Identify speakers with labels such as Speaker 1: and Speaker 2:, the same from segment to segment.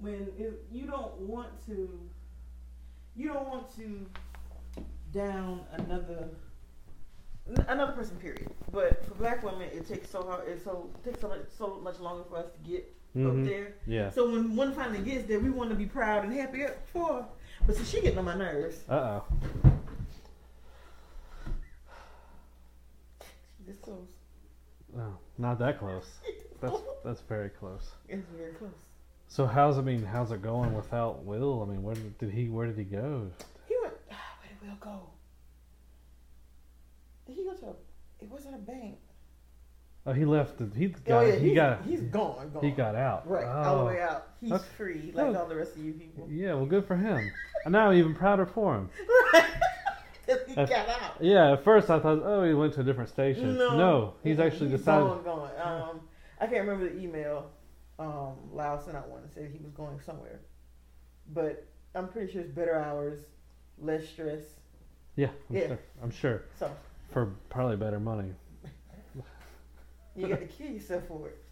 Speaker 1: when it, you don't want to, you don't want to down another another person. Period. But for black women, it takes so hard. It so takes so much so much longer for us to get
Speaker 2: Mhm.
Speaker 1: up there.
Speaker 2: Yeah.
Speaker 1: So when one finally gets there, we want to be proud and happy for. her. But see, she getting on my nerves.
Speaker 2: Uh oh.
Speaker 1: This close.
Speaker 2: Oh, not that close. That's that's very close.
Speaker 1: It's very close.
Speaker 2: So how's I mean how's it going without Will? I mean, where did, did he where did he go?
Speaker 1: He went. ah, Where did Will go? Did he go to? A, it wasn't a bank.
Speaker 2: Oh, he left. The, he got
Speaker 1: oh yeah,
Speaker 2: he
Speaker 1: he's,
Speaker 2: got
Speaker 1: he's gone. Gone.
Speaker 2: he got out.
Speaker 1: right all the
Speaker 2: Oh.
Speaker 1: way out. He's
Speaker 2: Okay.
Speaker 1: free like
Speaker 2: Oh.
Speaker 1: all the rest of you people.
Speaker 2: Yeah, well, good for him. And now I'm even prouder for him.
Speaker 1: he
Speaker 2: That's-
Speaker 1: got out.
Speaker 2: Yeah, at first I thought, oh, he went to a different station.
Speaker 1: No,
Speaker 2: he's
Speaker 1: Mm-mm,
Speaker 2: actually
Speaker 1: he's
Speaker 2: decided.
Speaker 1: Gone, gone. Um, I can't remember the email. Um, Lyle sent out one and said he was going somewhere, but I'm pretty sure it's better hours, less stress.
Speaker 2: Yeah, I'm
Speaker 1: Yeah.
Speaker 2: sure. I'm sure
Speaker 1: So
Speaker 2: for probably better money.
Speaker 1: you got to kill yourself for it.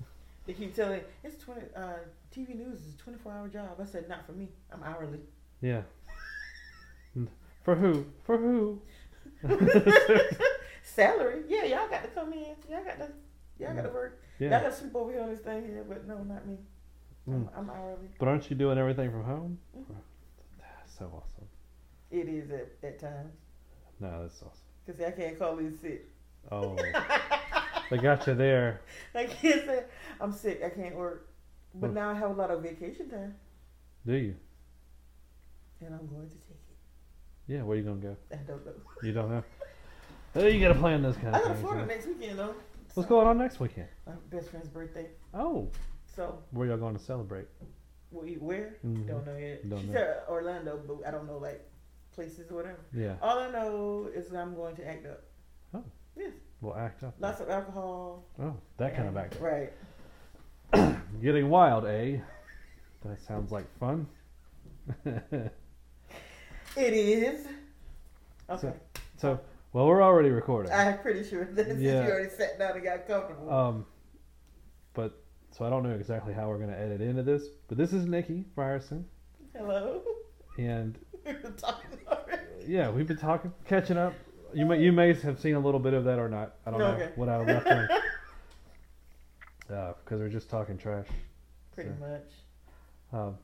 Speaker 1: They keep telling it's twenty. Uh, TV news is a 24 hour job. I said not for me. I'm hourly.
Speaker 2: Yeah. For who? For who?
Speaker 1: Salary? Yeah, y'all got to come in. Y'all got to. Y'all got to work. Y'all got to sleep over here on this thing here, but no, not me.
Speaker 2: Mm.
Speaker 1: I'm, I'm hourly.
Speaker 2: But aren't you doing everything from home?
Speaker 1: Mhm.
Speaker 2: So awesome.
Speaker 1: It is at, at times.
Speaker 2: No, that's awesome.
Speaker 1: Because I can't call in sick.
Speaker 2: Oh, they got you there.
Speaker 1: I can't say I'm sick. I can't work. But
Speaker 2: Hmm.
Speaker 1: now I have a lot of vacation time,
Speaker 2: Do you?
Speaker 1: and I'm going to take it.
Speaker 2: Yeah. Where you gonna go?
Speaker 1: I don't know.
Speaker 2: You don't know. Oh, you gotta plan this kind of things.
Speaker 1: I
Speaker 2: of
Speaker 1: got
Speaker 2: thing.
Speaker 1: Florida next weekend though.
Speaker 2: What's going on next weekend?
Speaker 1: My best friend's birthday.
Speaker 2: Oh,
Speaker 1: So
Speaker 2: where y'all going to celebrate?
Speaker 1: we where?
Speaker 2: Mhm.
Speaker 1: Don't know yet.
Speaker 2: Don't
Speaker 1: she
Speaker 2: know.
Speaker 1: said Orlando, but I don't know like places or whatever.
Speaker 2: Yeah.
Speaker 1: All I know is I'm going to act up.
Speaker 2: Oh.
Speaker 1: Yes.
Speaker 2: We'll act up.
Speaker 1: Lots of alcohol.
Speaker 2: Oh, that kind of
Speaker 1: and-
Speaker 2: act.
Speaker 1: Right.
Speaker 2: Getting wild, eh? That sounds like fun.
Speaker 1: It is. Okay.
Speaker 2: So, well, we're already recording.
Speaker 1: I'm pretty sure that since
Speaker 2: Yeah.
Speaker 1: you already sat down and got comfortable.
Speaker 2: Um, but so I don't know exactly how we're gonna edit into this, but this is Nikki Ryerson,
Speaker 1: Hello.
Speaker 2: and
Speaker 1: We've been talking already.
Speaker 2: yeah, we've been talking, catching up. You may you may have seen a little bit of that or not. I don't know what I left. Uh, because we're just talking trash.
Speaker 1: Pretty
Speaker 2: So,
Speaker 1: much.
Speaker 2: Um,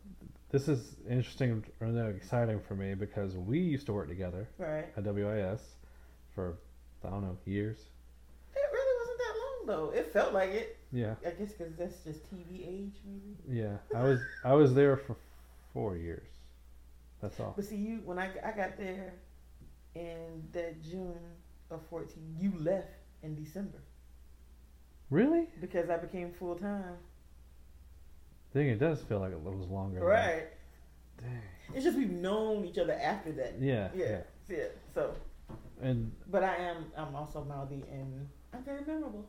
Speaker 2: this is interesting or no, exciting for me because we used to work together
Speaker 1: Right.
Speaker 2: at WIS for I don't know years.
Speaker 1: It really wasn't that long though. It felt like it.
Speaker 2: Yeah,
Speaker 1: I guess because that's just TV age, maybe.
Speaker 2: yeah. I was I was there for four years. That's all.
Speaker 1: But see, you when I I got there in that June of fourteen, you left in December
Speaker 2: Really?
Speaker 1: because I became full time.
Speaker 2: I think it does feel like it was longer.
Speaker 1: Right.
Speaker 2: Dang.
Speaker 1: It's just we've known each other after that.
Speaker 2: Yeah,
Speaker 1: Yeah.
Speaker 2: yeah.
Speaker 1: Yeah. So,
Speaker 2: And
Speaker 1: but I am I'm also mouthy and I'm very memorable.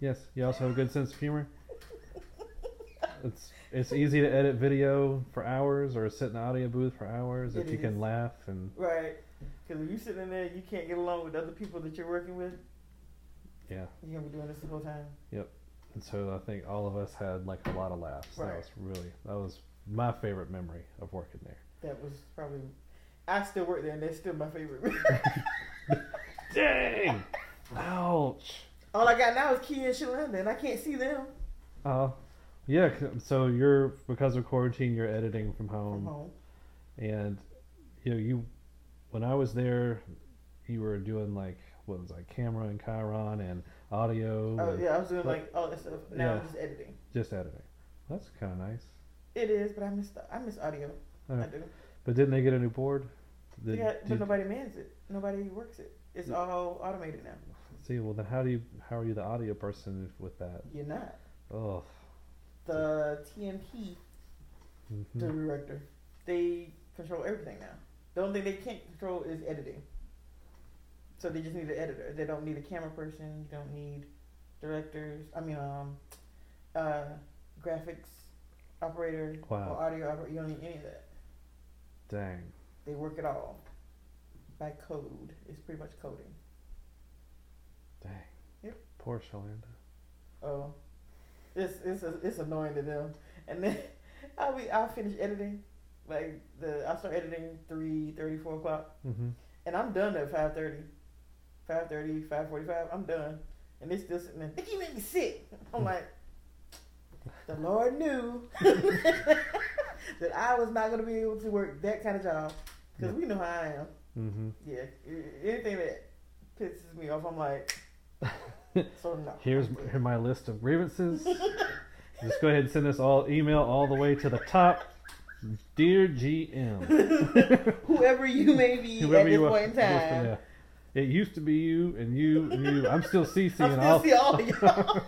Speaker 2: yes, you also have a good sense of humor. It's it's easy to edit video for hours or sit in the audio booth for hours if
Speaker 1: It
Speaker 2: you can laugh and
Speaker 1: Right. Because if you're sitting in there, you can't get along with other people that you're working with.
Speaker 2: yeah.
Speaker 1: You're gonna be doing this the whole time. Yep.
Speaker 2: And so I think all of us had like a lot of laughs.
Speaker 1: Right.
Speaker 2: That was really that was my favorite memory of working there.
Speaker 1: That was probably. I still work there, and that's still my favorite.
Speaker 2: Dang! Ouch!
Speaker 1: All I got now is Key and Shalanda, and I can't see them
Speaker 2: Uh, yeah. So you're because of quarantine, you're editing from home.
Speaker 1: from home.
Speaker 2: and you know you when i was there you were doing like what was like camera and chiron and audio
Speaker 1: Oh
Speaker 2: and
Speaker 1: yeah, I was doing
Speaker 2: But-
Speaker 1: like all that stuff. Now I'm
Speaker 2: Yeah.
Speaker 1: just editing.
Speaker 2: just editing that's kind of nice
Speaker 1: It is, but I miss the, I miss audio. I
Speaker 2: Uh,
Speaker 1: do.
Speaker 2: But didn't they get a new board Did-
Speaker 1: yeah, but
Speaker 2: did-
Speaker 1: nobody mans it. Nobody works it. It's all automated now.
Speaker 2: see well then how do you how are you the audio person with that
Speaker 1: You're not
Speaker 2: oh
Speaker 1: the TNP
Speaker 2: mhm.
Speaker 1: director. They control everything now. The only thing they can't control is editing. So they just need an editor. They don't need a camera person. You don't need directors. I mean, um, uh, graphics operator
Speaker 2: Wow.
Speaker 1: or audio operator. You don't need any of that.
Speaker 2: Dang
Speaker 1: They work it all by code. It's pretty much coding.
Speaker 2: dang
Speaker 1: Yep.
Speaker 2: poor shalanda
Speaker 1: Oh, it's it's it's annoying to them. And then I'll be I'll finish editing. Like the I'll start editing three thirty, four o'clock.
Speaker 2: hmm
Speaker 1: And I'm done at 5.30. 5.30, 5.45, I'm done. And they still sitting there, Nikki, you make me sick. I'm like, the Lord knew that I was not going to be able to work that kind of job. Because
Speaker 2: Yeah.
Speaker 1: we know how I am.
Speaker 2: hmm
Speaker 1: Yeah. Anything that pisses me off, I'm like, so no.
Speaker 2: Here's here my list of grievances. Just go ahead and send us all email all the way to the top. Dear GM.
Speaker 1: Whoever you may be at this point in time.
Speaker 2: yeah. It used to be you and you and you. I'm still CC
Speaker 1: I'm
Speaker 2: and
Speaker 1: still
Speaker 2: all.
Speaker 1: see all of y'all.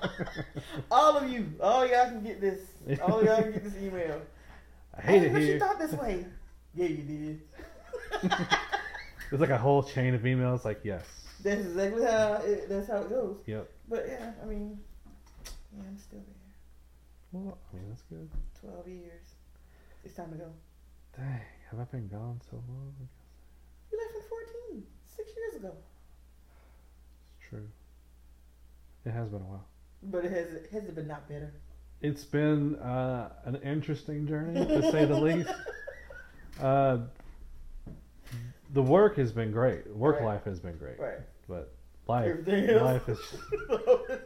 Speaker 1: all of you. All y'all can get this. All y'all can get this email.
Speaker 2: I hate oh, it
Speaker 1: but
Speaker 2: here.
Speaker 1: you thought this way. Yeah, you did.
Speaker 2: There's like a whole chain of emails. Like yes,
Speaker 1: That's exactly how it, that's how it goes.
Speaker 2: yep.
Speaker 1: But yeah, I mean, yeah, I'm still there.
Speaker 2: Well, I mean that's good.
Speaker 1: Twelve years. It's time to go.
Speaker 2: Dang, have I been gone so long?
Speaker 1: You left in fourteen. Six years ago.
Speaker 2: It's true. It has been a while.
Speaker 1: But it has it has it been not better?
Speaker 2: It's been uh, an interesting journey, to say the least. Uh, the work has been great. Work
Speaker 1: Right.
Speaker 2: life has been great,
Speaker 1: Right.
Speaker 2: but life, life is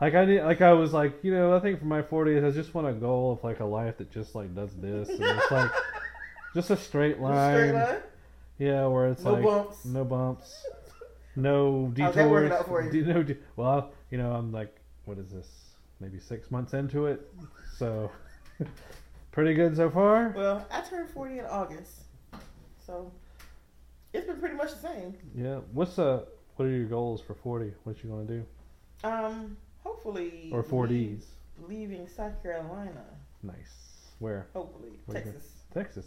Speaker 2: like I need, like I was like, you know, I think for my 40s, I just want a goal of like a life that just like does this, and it's like just a straight line,
Speaker 1: Straight line.
Speaker 2: yeah, where it's
Speaker 1: No
Speaker 2: like
Speaker 1: bumps.
Speaker 2: no bumps, no
Speaker 1: How's that working
Speaker 2: detours.
Speaker 1: out for you?
Speaker 2: d- no, de- well, you know, I'm like, what is this? Maybe six months into it, so pretty good so far.
Speaker 1: Well, I turned forty in August, so it's been pretty much the same.
Speaker 2: Yeah. What's uh? What are your goals for 40? What you gonna do?
Speaker 1: Um, hopefully.
Speaker 2: Or 4Ds?
Speaker 1: Leaving South Carolina.
Speaker 2: Nice. Where?
Speaker 1: Hopefully,
Speaker 2: Where
Speaker 1: Texas.
Speaker 2: Texas.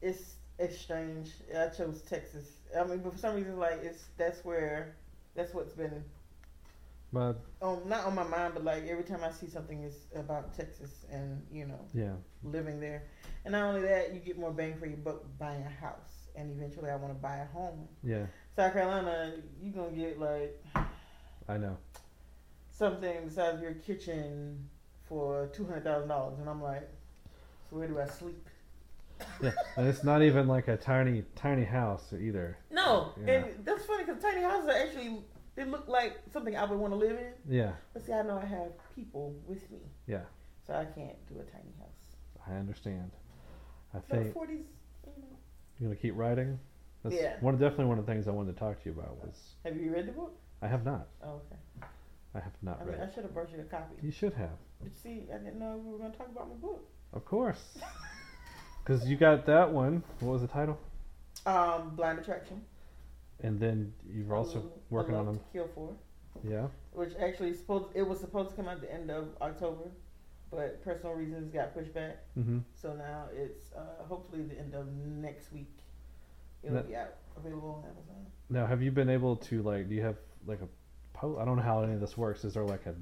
Speaker 1: It's it's strange. I chose Texas. I mean, but for some reason, like it's that's where that's what's been
Speaker 2: But
Speaker 1: not on my mind, but like every time I see something is about Texas and you know
Speaker 2: yeah,
Speaker 1: living there, and not only that, you get more bang for your buck buying a house, and eventually I want to buy a home.
Speaker 2: yeah,
Speaker 1: South Carolina, you are gonna get like
Speaker 2: I know.
Speaker 1: something the size of your kitchen for two hundred thousand dollars, and I'm like, so where do I sleep?
Speaker 2: Yeah, and it's not even like a tiny, tiny house either.
Speaker 1: No,
Speaker 2: Yeah.
Speaker 1: and that's funny because tiny houses are actually they look like something I would want to live in.
Speaker 2: Yeah,
Speaker 1: But see, I know I have people with me,
Speaker 2: yeah,
Speaker 1: so I can't do a tiny house.
Speaker 2: I understand. I think
Speaker 1: forties, you know.
Speaker 2: you're gonna keep writing. That's
Speaker 1: Yeah.
Speaker 2: one definitely one of the things I wanted to talk to you about was
Speaker 1: Have you read the book?
Speaker 2: I have not.
Speaker 1: Oh, okay.
Speaker 2: I have not
Speaker 1: I mean,
Speaker 2: read.
Speaker 1: I should have brought you a copy.
Speaker 2: You should have,
Speaker 1: But see, I didn't know we were going to talk about my book.
Speaker 2: of course, because you got that one. What was the title?
Speaker 1: Um, Blind Attraction.
Speaker 2: And then you're also working on them.
Speaker 1: Kill for,
Speaker 2: Yeah.
Speaker 1: which actually supposed it was supposed to come out the end of October, but personal reasons got pushed back.
Speaker 2: Mm-hmm.
Speaker 1: So now it's uh, hopefully the end of next week. It'll be out available on Amazon.
Speaker 2: Now, have you been able to like? Do you have like a I don't know how any of this works. Is there like a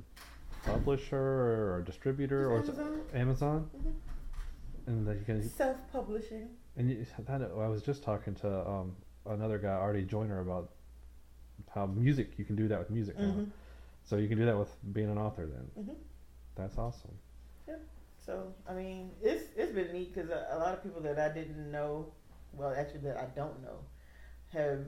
Speaker 2: publisher or a distributor or is
Speaker 1: Amazon,
Speaker 2: Amazon?
Speaker 1: Mhm.
Speaker 2: And that you can.
Speaker 1: self-publishing.
Speaker 2: And you, that, I was just talking to um, another guy, Artie Joyner, about how music you can do that with music now.
Speaker 1: hmm
Speaker 2: So you can do that with being an author. Then
Speaker 1: hmm
Speaker 2: that's awesome.
Speaker 1: So I mean, it's it's been neat because a, a lot of people that I didn't know, well, actually that I don't know, have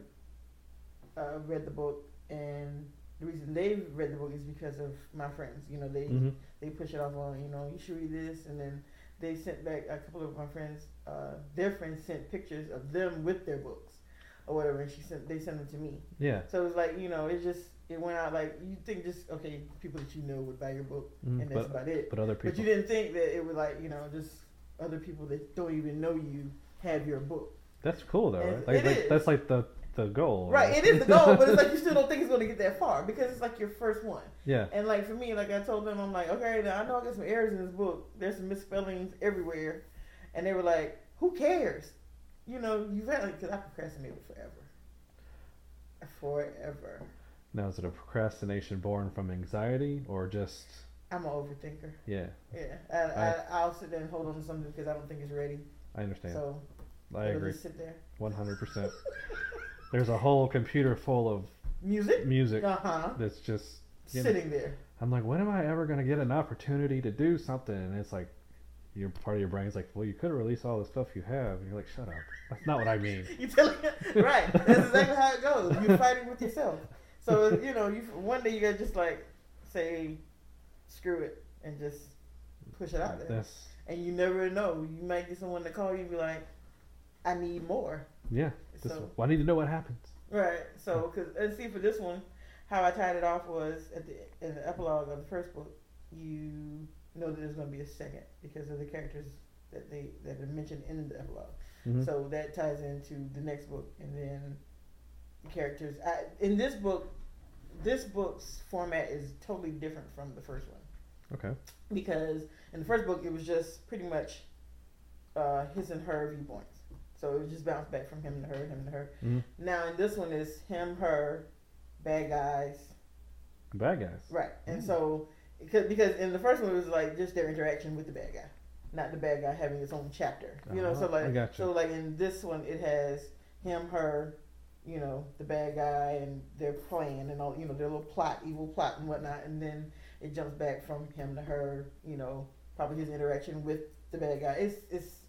Speaker 1: uh, read the book, and the reason they've read the book is because of my friends. You know, they
Speaker 2: hmm
Speaker 1: they push it off on you know you should read this, and then they sent back a couple of my friends. Uh, their friends sent pictures of them with their books, or whatever, and she sent they sent them to me.
Speaker 2: Yeah.
Speaker 1: So it was like you know it just it went out like you think just okay people that you know would buy your book,
Speaker 2: Mhm,
Speaker 1: and that's
Speaker 2: but
Speaker 1: about it.
Speaker 2: but other people.
Speaker 1: But you didn't think that it was like you know just other people that don't even know you have your book.
Speaker 2: That's cool though, right? Like, like
Speaker 1: is.
Speaker 2: that's like the the goal.
Speaker 1: Right, it is the goal, but it's like you still don't think it's going to get that far because it's like your first one.
Speaker 2: yeah.
Speaker 1: And like for me, like I told them, I'm like, okay, now I know I got some errors in this book. There's some misspellings everywhere, and they were like, who cares? You know, you've had like because I procrastinated forever, forever.
Speaker 2: Now is it a procrastination born from anxiety or just
Speaker 1: I'm an overthinker.
Speaker 2: yeah?
Speaker 1: Yeah, I, I, I'll sit there and hold on to something because I don't think it's ready.
Speaker 2: I understand.
Speaker 1: So
Speaker 2: I agree.
Speaker 1: Just sit there.
Speaker 2: One hundred percent. There's a whole computer full of
Speaker 1: Music.
Speaker 2: music
Speaker 1: Uh huh.
Speaker 2: that's just you know,
Speaker 1: Sitting there.
Speaker 2: I'm like, when am I ever gonna get an opportunity to do something? And it's like, your part of your brain's like, well, you could release all the stuff you have. And you're like, shut up. That's not what I mean.
Speaker 1: You telling right? That's exactly how it goes. You're fighting with yourself. So you know, you one day you gotta just like say, screw it, and just push it out there.
Speaker 2: That's
Speaker 1: And you never know. You might get someone to call you and be like, I need more.
Speaker 2: yeah. This,
Speaker 1: So
Speaker 2: well, I need to know what happens.
Speaker 1: right. So because and uh, see for this one, how I tied it off was at the in the epilogue of the first book, you know that there's gonna be a second because of the characters that they that are mentioned in the epilogue.
Speaker 2: Mhm.
Speaker 1: So that ties into the next book, and then the characters. I, in this book, this book's format is totally different from the first one
Speaker 2: okay.
Speaker 1: because in the first book it was just pretty much uh, his and her viewpoints. So it was just bounced back from him to her, him to her.
Speaker 2: Mhm.
Speaker 1: Now in this one is him, her, bad guys,
Speaker 2: Bad guys.
Speaker 1: right? And
Speaker 2: Mm.
Speaker 1: so because because in the first one it was like just their interaction with the bad guy, not the bad guy having its own chapter. You know, so
Speaker 2: Uh-huh.
Speaker 1: Like so like in this one it has him, her, you know, the bad guy and their plan and all you know, their little plot, evil plot and whatnot, and then it jumps back from him to her, you know, probably his interaction with the bad guy. It's it's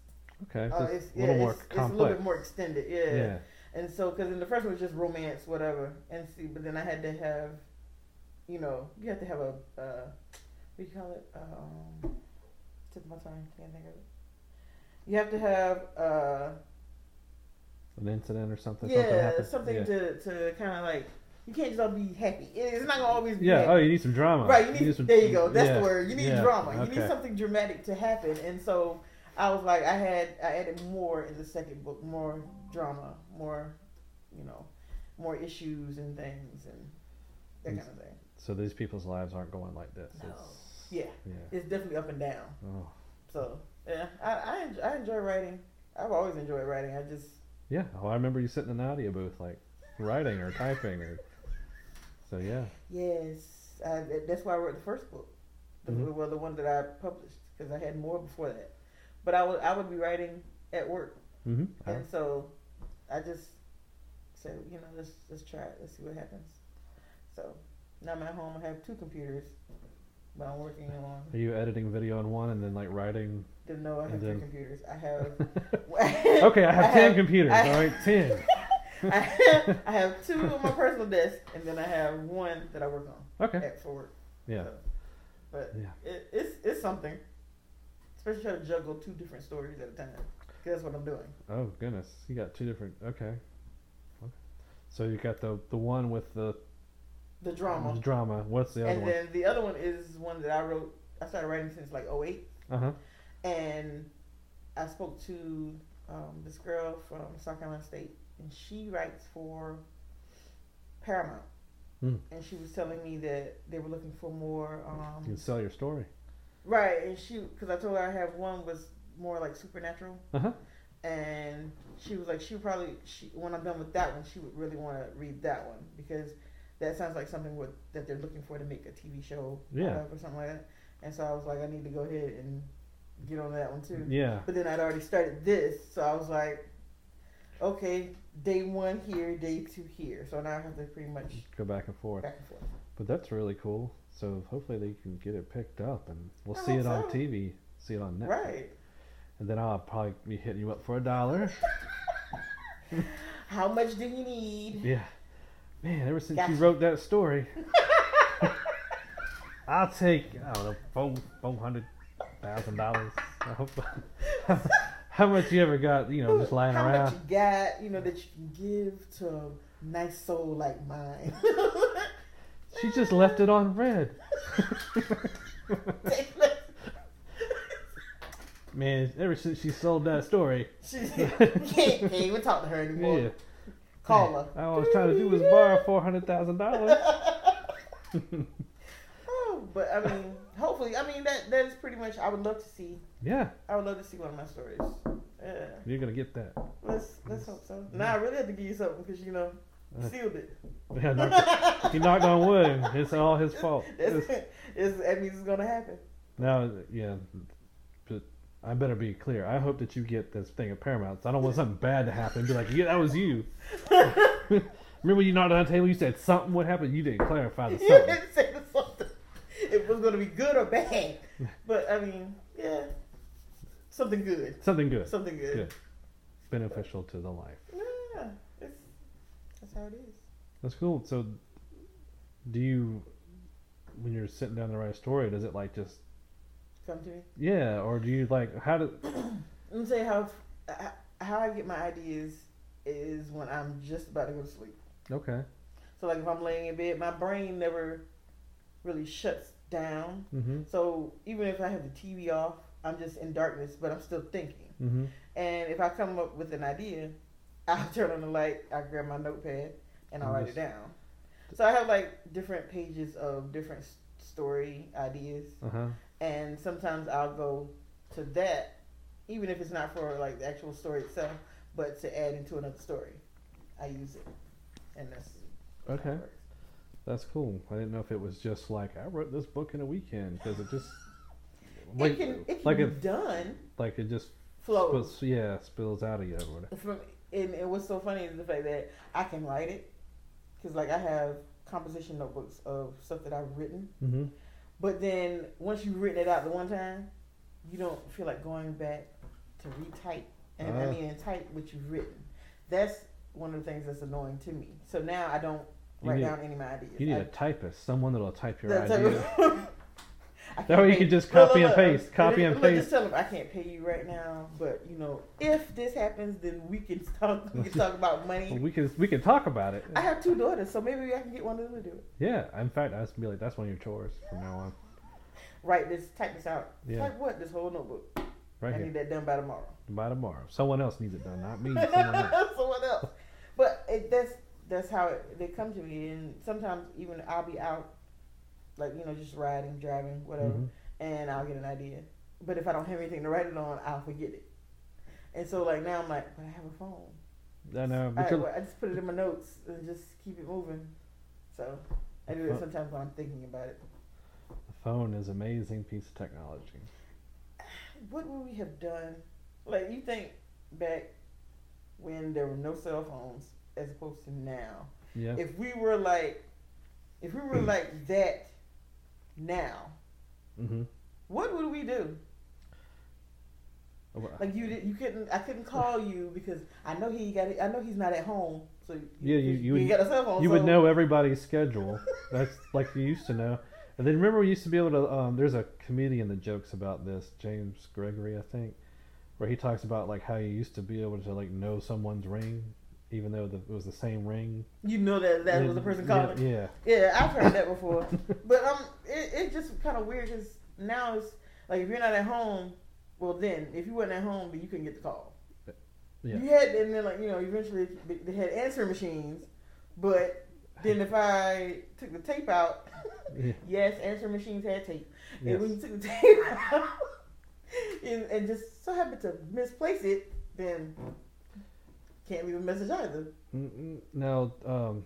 Speaker 2: Okay.
Speaker 1: Uh,
Speaker 2: it's,
Speaker 1: it's
Speaker 2: a little
Speaker 1: yeah,
Speaker 2: more
Speaker 1: it's, it's a little bit more extended, yeah.
Speaker 2: yeah.
Speaker 1: And so, because in the first one it was just romance, whatever, and see, but then I had to have, you know, you have to have a, uh, what do you call it? Um, tip of my tongue, can't think of it. You have to have, uh,
Speaker 2: An incident or something. something
Speaker 1: yeah,
Speaker 2: happens.
Speaker 1: something
Speaker 2: yeah.
Speaker 1: to, to kind of like, you can't just all be happy. It's not gonna always be
Speaker 2: Yeah.
Speaker 1: happy.
Speaker 2: Oh, you need some drama.
Speaker 1: Right, you need,
Speaker 2: some,
Speaker 1: there you go. That's
Speaker 2: yeah,
Speaker 1: the word. You need
Speaker 2: yeah,
Speaker 1: drama. You
Speaker 2: okay.
Speaker 1: need something dramatic to happen. And so I was like, I had, I added more in the second book, more drama, more, you know, more issues and things and that kind of thing.
Speaker 2: So these people's lives aren't going like this.
Speaker 1: No.
Speaker 2: It's,
Speaker 1: Yeah,
Speaker 2: yeah.
Speaker 1: it's definitely up and down.
Speaker 2: Oh.
Speaker 1: So yeah, I I, enjoy, I enjoy writing. I've always enjoyed writing. I just
Speaker 2: Yeah. Well, I remember you sitting in the audio booth, like writing or typing, or. So yeah.
Speaker 1: yes, I, that's why I wrote the first book. The,
Speaker 2: Mhm.
Speaker 1: Well, the one that I published because I had more before that. But I would I would be writing at work.
Speaker 2: Mm-hmm.
Speaker 1: And so I just said, you know, let's let's try it. Let's see what happens. So now I'm at home. I have two computers, but I'm working on.
Speaker 2: Are you editing video on one and then like writing?
Speaker 1: Didn't know I have
Speaker 2: then-
Speaker 1: computers. I have.
Speaker 2: okay, I have ten
Speaker 1: have-
Speaker 2: computers.
Speaker 1: I-
Speaker 2: all right, ten.
Speaker 1: I have, I have two on my personal desk, and then I have one that I work on
Speaker 2: Okay.
Speaker 1: at for work.
Speaker 2: Yeah.
Speaker 1: So, but
Speaker 2: Yeah.
Speaker 1: it, it's it's something, especially trying to juggle two different stories at a time. that's what I'm doing.
Speaker 2: Oh goodness, you got two different. Okay. Okay. So you got the the one with the
Speaker 1: The drama, The
Speaker 2: drama. What's the other
Speaker 1: and
Speaker 2: one?
Speaker 1: then the other one is one that I wrote. I started writing since like 08.
Speaker 2: Uh huh.
Speaker 1: and I spoke to um, this girl from South Carolina State, and she writes for Paramount.
Speaker 2: Hmm.
Speaker 1: And she was telling me that they were looking for more.
Speaker 2: You
Speaker 1: Um,
Speaker 2: can sell your story.
Speaker 1: right, and she, because I told her I have one was more like supernatural,
Speaker 2: Uh huh.
Speaker 1: and she was like, she would probably, she, when I'm done with that one, she would really want to read that one because that sounds like something with, that they're looking for to make a TV show
Speaker 2: Yeah.
Speaker 1: or something like that. And so I was like, I need to go ahead and get on that one too.
Speaker 2: Yeah.
Speaker 1: But then I'd already started this, so I was like, okay, day one here, day two here. So now I have to pretty much
Speaker 2: Go back and forth.
Speaker 1: back and forth.
Speaker 2: But that's really cool. So hopefully they can get it picked up and we'll
Speaker 1: I
Speaker 2: see it
Speaker 1: hope
Speaker 2: on. TV, see it on Netflix.
Speaker 1: Right.
Speaker 2: And then I'll probably be hitting you up for a dollar.
Speaker 1: How much do you need?
Speaker 2: yeah. Man, ever since
Speaker 1: Gotcha.
Speaker 2: you wrote that story, I'll take I don't know four four hundred thousand dollars. How much you ever got? You know, just lying
Speaker 1: How
Speaker 2: around.
Speaker 1: much you got, you know, that you can give to a nice soul like mine?
Speaker 2: She just left it on red. Man, ever since she sold that story,
Speaker 1: she can't, can't even talk to her anymore.
Speaker 2: yeah.
Speaker 1: Call her.
Speaker 2: All I was trying to do was borrow four hundred thousand dollars.
Speaker 1: Oh, but I mean, hopefully, I mean that that is pretty much. I would love to see.
Speaker 2: Yeah,
Speaker 1: I would love to see one of my stories. Yeah.
Speaker 2: you're gonna get that.
Speaker 1: Let's let's hope so. Nah, I really have to give you something because you know
Speaker 2: Uh.
Speaker 1: sealed it.
Speaker 2: Yeah, knocked, he knocked on wood. It's all his fault.
Speaker 1: It's, it's, that means it's gonna happen.
Speaker 2: Now, yeah, I better be clear. I hope that you get this thing at Paramount. So I don't want something bad to happen. Be like, yeah, that was you. Remember when you knocked on the table? You said something would happen. You didn't clarify the
Speaker 1: You
Speaker 2: something.
Speaker 1: didn't say the something. It was gonna be good or bad, but I mean, yeah, something good.
Speaker 2: Something good,
Speaker 1: Something good.
Speaker 2: Good. beneficial to the life.
Speaker 1: Yeah, it's, that's how it is.
Speaker 2: That's cool. So, do you, when you're sitting down to write a story, does it like just
Speaker 1: Come to me.
Speaker 2: yeah, or do you like how do?
Speaker 1: Let me tell you how how I get my ideas is when I'm just about to go to sleep.
Speaker 2: Okay.
Speaker 1: So like if I'm laying in bed, my brain never really shuts down.
Speaker 2: Mm-hmm.
Speaker 1: So even if I have the TV off, I'm just in darkness, but I'm still thinking.
Speaker 2: Mm-hmm.
Speaker 1: And if I come up with an idea, I'll turn on the light, I grab my notepad, and I'll write it down. So I have like different pages of different story ideas,
Speaker 2: Uh huh.
Speaker 1: And sometimes I'll go to that, even if it's not for like the actual story itself, but to add into another story. I use it, and that's it
Speaker 2: Okay. That's cool. I didn't know if it was just like I wrote this book in a weekend because it just
Speaker 1: it can it can
Speaker 2: like
Speaker 1: be
Speaker 2: it
Speaker 1: done.
Speaker 2: like it just
Speaker 1: Flows.
Speaker 2: spills, yeah spills out of you or whatever.
Speaker 1: From and, and what's so funny is the fact that I can write it, because like I have composition notebooks of stuff that I've written.
Speaker 2: Mm-hmm.
Speaker 1: But then once you've written it out the one time, you don't feel like going back to retype. And I
Speaker 2: Ah.
Speaker 1: mean, and type what you've written. That's one of the things that's annoying to me. So now I don't
Speaker 2: You
Speaker 1: write
Speaker 2: need-
Speaker 1: down any of my ideas.
Speaker 2: You need
Speaker 1: I,
Speaker 2: a typist, someone that'll type your
Speaker 1: that's
Speaker 2: idea. That way you can just
Speaker 1: look,
Speaker 2: copy
Speaker 1: look,
Speaker 2: and
Speaker 1: look,
Speaker 2: paste, copy and
Speaker 1: look,
Speaker 2: paste.
Speaker 1: Just tell them I can't pay you right now, but you know, if this happens, then we can talk. We can talk about money.
Speaker 2: We can we can talk about it.
Speaker 1: I have two daughters, so maybe I can get one of them to do it.
Speaker 2: Yeah, in fact, I be like, that's one of your chores from now on.
Speaker 1: Write this, type this out.
Speaker 2: Yeah.
Speaker 1: Type what? This whole notebook.
Speaker 2: Right
Speaker 1: I
Speaker 2: here
Speaker 1: need that done by tomorrow.
Speaker 2: by tomorrow. Someone else needs it done, not me. Someone else.
Speaker 1: Someone else. But it, that's that's how it, they come to me, and sometimes even I'll be out, like you know, just riding, driving, whatever,
Speaker 2: Mhm.
Speaker 1: and I'll get an idea. But if I don't have anything to write it on, I'll forget it. And so like now I'm like, but I have a phone.
Speaker 2: I know,
Speaker 1: I,
Speaker 2: but you're,
Speaker 1: well, I just put it in my notes and just keep it moving. So I do it sometimes when I'm thinking about it.
Speaker 2: the phone is an amazing piece of technology.
Speaker 1: What would we have done? Like you think back when there were no cell phones as opposed to now.
Speaker 2: Yeah.
Speaker 1: If we were like, if we were like that now,
Speaker 2: mm-hmm.
Speaker 1: what would we do? Like you, did, you couldn't. I couldn't call you because I know he got. I know he's not at home. So
Speaker 2: Yeah, you- you would-
Speaker 1: got a cell phone.
Speaker 2: you
Speaker 1: so
Speaker 2: would know everybody's schedule. That's like you used to know. And then remember, we used to be able to. Um, there's a comedian that jokes about this, James Gregory, I think, where he talks about like how you used to be able to like know someone's ring, even though the, it was the same ring.
Speaker 1: You know that that was
Speaker 2: And-
Speaker 1: the person calling.
Speaker 2: Yeah.
Speaker 1: Yeah, I've heard that before. but um, it, it's just kind of weird because now it's like if you're not at home, well then if you weren't at home, but you couldn't get the call.
Speaker 2: Yeah.
Speaker 1: You had and then like you know eventually they- they had answering machines, but then if I took the tape out,
Speaker 2: Yeah.
Speaker 1: yes, answering machines had tape.
Speaker 2: Yes.
Speaker 1: And when you took the tape out and, and just so happened to misplace it, then can't leave a message either.
Speaker 2: No, um,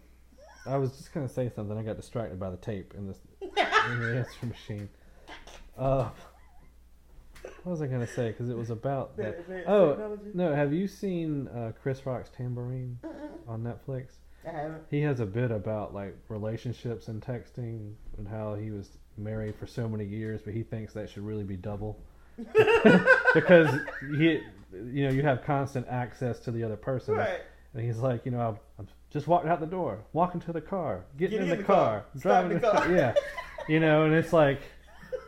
Speaker 2: I was just gonna say something. I got distracted by the tape in, this, in the answer machine. Uh, what was I gonna say? Because it was about
Speaker 1: That
Speaker 2: that. Oh
Speaker 1: technology.
Speaker 2: no! Have you seen uh, Chris Rock's Tamborine
Speaker 1: Mm-mm.
Speaker 2: on Netflix?
Speaker 1: I haven't.
Speaker 2: He has a bit about like relationships and texting and how he was married for so many years, but he thinks that should really be double because he, you know, you have constant access to the other person.
Speaker 1: Right.
Speaker 2: And he's like, you know, I'm, I'm just walking out the door, walking to the car, getting,
Speaker 1: Getting
Speaker 2: in the, car, driving
Speaker 1: the car.
Speaker 2: yeah, you know, and it's like,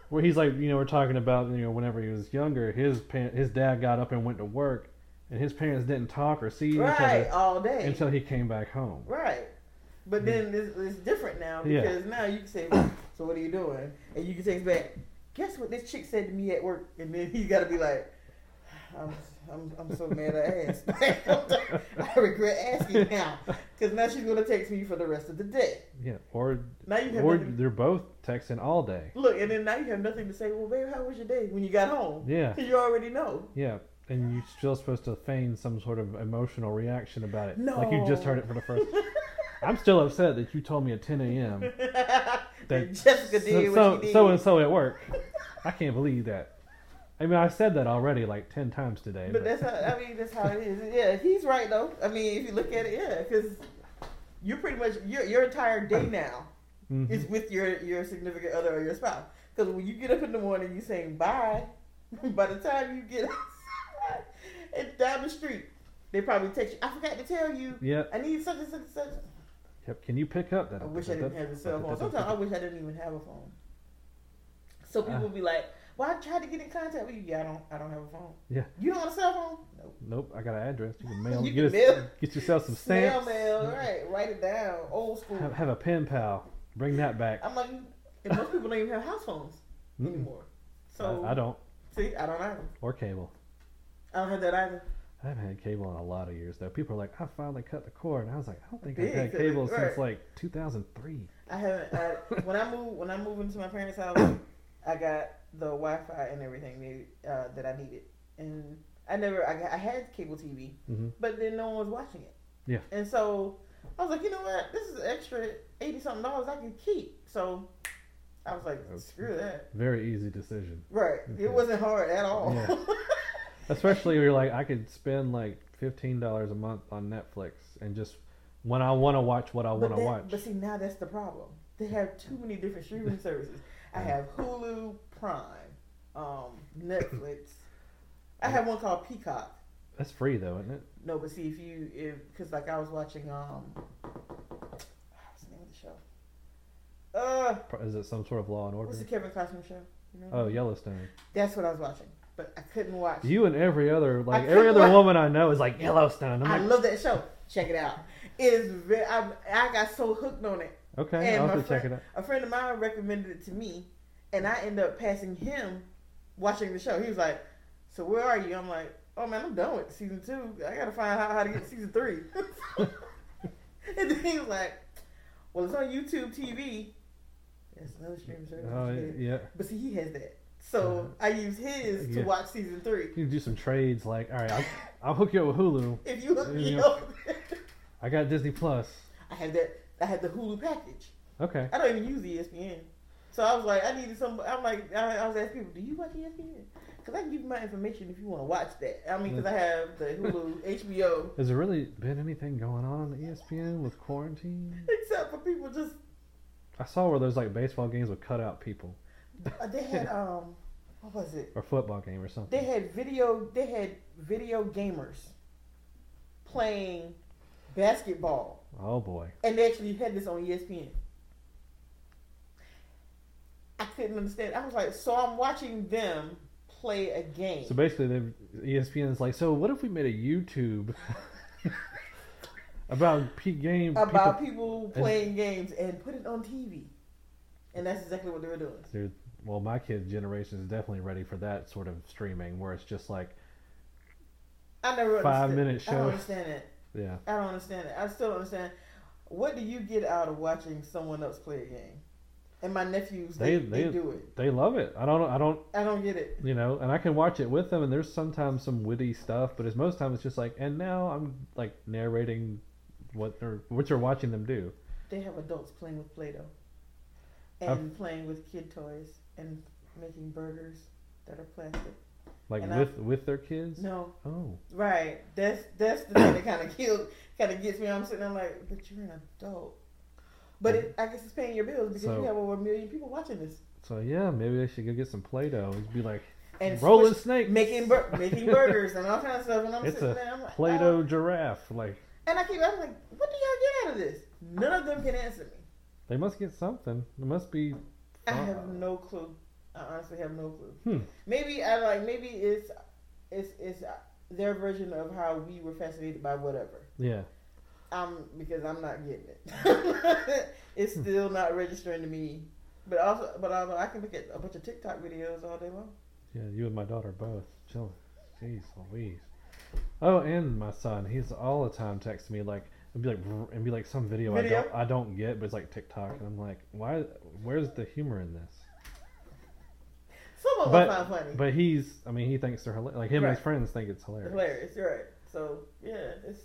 Speaker 2: where he's like, you know, we're talking about, you know, whenever he was younger, his parent, his dad got up and went to work, and his parents didn't talk or see each other
Speaker 1: all day.
Speaker 2: until he came back home.
Speaker 1: right. But then it's, it's different now
Speaker 2: Yeah.
Speaker 1: because now you can say, "So what are you doing?" And you can text back, "Guess what this chick said to me at work?" And then he's got to be like, "I'm, I'm, I'm so mad I asked. I regret asking now because now she's gonna text me for the rest of the day.
Speaker 2: Yeah, or
Speaker 1: Now you have
Speaker 2: or
Speaker 1: nothing,
Speaker 2: they're both texting all day.
Speaker 1: look, and then now you have nothing to say. Well, babe, how was your day when you got home?
Speaker 2: Yeah,
Speaker 1: Because you already know.
Speaker 2: yeah, and you're still supposed to feign some sort of emotional reaction about it, like you just heard it for the first. I'm still upset that you told me at 10 a.m.
Speaker 1: that Jessica did
Speaker 2: so,
Speaker 1: what she did.
Speaker 2: so and so at work. I can't believe that. I mean, I said that already like ten times today.
Speaker 1: But that's how I mean that's how it is. Yeah, he's right though. I mean, if you look at it, yeah, because you're pretty much your your entire day now
Speaker 2: Mhm.
Speaker 1: is with your your significant other or your spouse. Because when you get up in the morning, you saying bye, By the time you get outside and down the street, they probably text you. I forgot to tell you.
Speaker 2: Yep.
Speaker 1: I need such and such and such.
Speaker 2: Yep. Can you pick up that?
Speaker 1: I wish I didn't have a cell phone. Sometimes I wish I didn't even have a phone. So people
Speaker 2: Ah.
Speaker 1: be like, "Well, I tried to get in contact with you. Yeah, I don't. I don't have a phone.
Speaker 2: Yeah.
Speaker 1: You don't have a cell phone? Nope.
Speaker 2: Nope. I got an address. You can mail.
Speaker 1: You
Speaker 2: get,
Speaker 1: can
Speaker 2: us-
Speaker 1: mail.
Speaker 2: get yourself some stamps.
Speaker 1: mail. Mail. Right. Write it down. Old school.
Speaker 2: Have, have a pen pal. Bring that back.
Speaker 1: I'm like, and most people don't even have house phones
Speaker 2: Mm-mm.
Speaker 1: anymore. So
Speaker 2: I, I don't.
Speaker 1: see, I don't either.
Speaker 2: Or cable.
Speaker 1: I don't have that either.
Speaker 2: I haven't had cable in a lot of years though. People are like, I finally cut the cord, and I was like, I don't think I've had cable
Speaker 1: right.
Speaker 2: since like 2003.
Speaker 1: I haven't. I, when I moved, when I moved into my parents' house, I got the Wi-Fi and everything they, uh, that I needed, and I never. I, I had cable TV,
Speaker 2: hmm
Speaker 1: but then no one was watching it.
Speaker 2: Yeah.
Speaker 1: And so I was like, you know what? This is extra eighty something dollars I can keep. So I was like, screw that.
Speaker 2: Very easy decision.
Speaker 1: Right.
Speaker 2: Okay.
Speaker 1: It wasn't hard at all.
Speaker 2: Yeah. Especially you're like, I could spend like fifteen dollars a month on Netflix and just when I want to watch what I want to watch.
Speaker 1: But see, now that's the problem. They have too many different streaming services. I have Hulu, Prime, um, Netflix. I have one called Peacock.
Speaker 2: That's free though, isn't it?
Speaker 1: No, but see, if you, if because like I was watching, um, what's the name of the show? Uh,
Speaker 2: Is it some sort of Law and Order?
Speaker 1: what's the Kevin Costner show? You know?
Speaker 2: Oh, Yellowstone.
Speaker 1: That's what I was watching, but I couldn't watch.
Speaker 2: You and every other like every other
Speaker 1: watch-
Speaker 2: woman I know is like Yellowstone.
Speaker 1: I
Speaker 2: I'm like,
Speaker 1: love that show. Check it out. It is very. I, I got so hooked on it.
Speaker 2: okay,
Speaker 1: and
Speaker 2: I'll have to check it out.
Speaker 1: A friend of mine recommended it to me, and I end up passing him watching the show. He was like, "So where are you?" I'm like, "Oh man, I'm done with season two. I gotta find out how to get to season three. and then he was like, "Well, it's on YouTube TV. That's another streaming service.
Speaker 2: Oh
Speaker 1: Yeah.
Speaker 2: yeah,
Speaker 1: But see, he has that, so uh-huh. I use his to watch season three.
Speaker 2: you can do some trades. Like, all right, I'll, I'll hook you up with Hulu.
Speaker 1: If you,
Speaker 2: Yeah.
Speaker 1: you know,
Speaker 2: I got Disney Plus.
Speaker 1: I have that. I have the Hulu package.
Speaker 2: Okay.
Speaker 1: I don't even use ESPN. So I was like, I needed some. I'm like, I, I was asking people, do you watch ESPN? Because I can give you my information if you want to watch that. I mean, because I have the Hulu, HBO,
Speaker 2: Has there really been anything going on on the ESPN with quarantine?
Speaker 1: except for people just.
Speaker 2: I saw where there's like baseball games with cutout people
Speaker 1: uh, They had um, what was it?
Speaker 2: or football game or something.
Speaker 1: They had video. They had video gamers playing basketball,
Speaker 2: Oh boy.
Speaker 1: and they actually had this on ESPN. I couldn't understand. I was like, so I'm watching them play a game.
Speaker 2: So basically, ESPN is like, so what if we made a YouTube about peak game
Speaker 1: about
Speaker 2: people?
Speaker 1: people, playing games and put it on TV. And that's exactly what they were doing.
Speaker 2: Dude, well, my kid generation is definitely ready for that sort of streaming, where it's just like,
Speaker 1: I never
Speaker 2: Five minute
Speaker 1: I don't
Speaker 2: show.
Speaker 1: understand it.
Speaker 2: yeah,
Speaker 1: I don't understand it. I still don't understand. What do you get out of watching someone else play a game? And my nephews, they,
Speaker 2: They-
Speaker 1: they, do it.
Speaker 2: they love it. I don't, I don't,
Speaker 1: I don't get it.
Speaker 2: you know, and I can watch it with them, and there's sometimes some witty stuff, but it's most times it's just like, and now I'm like narrating what they're what you're watching them do.
Speaker 1: They have adults playing with Play-Doh
Speaker 2: I've-
Speaker 1: and playing with kid toys and making burgers that are plastic.
Speaker 2: Like
Speaker 1: And I-
Speaker 2: with with their kids.
Speaker 1: No,
Speaker 2: Oh,
Speaker 1: right. That's that's the thing that kind of kills, kind of gets me. I'm sitting there like, but you're an adult. But it, I guess it's paying your bills because
Speaker 2: So-
Speaker 1: you have over a million people watching this
Speaker 2: so yeah, maybe they should go get some Play-Doh. It'd be like
Speaker 1: and
Speaker 2: rolling
Speaker 1: switch-
Speaker 2: snakes,
Speaker 1: making bur- making burgers and all kinds of stuff. And I'm
Speaker 2: It's
Speaker 1: sitting
Speaker 2: a
Speaker 1: there, I'm like,
Speaker 2: Play-Doh
Speaker 1: oh.
Speaker 2: giraffe. Like
Speaker 1: and I keep, I'm like, what do y'all get out of this? None of them can answer me.
Speaker 2: they must get something. It must be.
Speaker 1: I have no clue. I honestly have no clue.
Speaker 2: Hmm.
Speaker 1: Maybe I like. Maybe it's it's it's their version of how we were fascinated by whatever.
Speaker 2: Yeah.
Speaker 1: Um, because I'm not getting it. it's
Speaker 2: Hmm.
Speaker 1: still not registering to me. But also, but also, I can look at a bunch of TikTok videos all day long.
Speaker 2: Yeah, you and my daughter both. Chill. Jeez Louise. Oh, and my son, he's all the time texting me like it'd be like and be like some video,
Speaker 1: Video?
Speaker 2: I don't I don't get, but it's like TikTok, and I'm like, why? Where's the humor in this?
Speaker 1: Some of
Speaker 2: But-
Speaker 1: funny.
Speaker 2: But he's, I mean, he thinks they're hilarious. Like him and his friends think it's hilarious.
Speaker 1: hilarious, you're right? So yeah, it's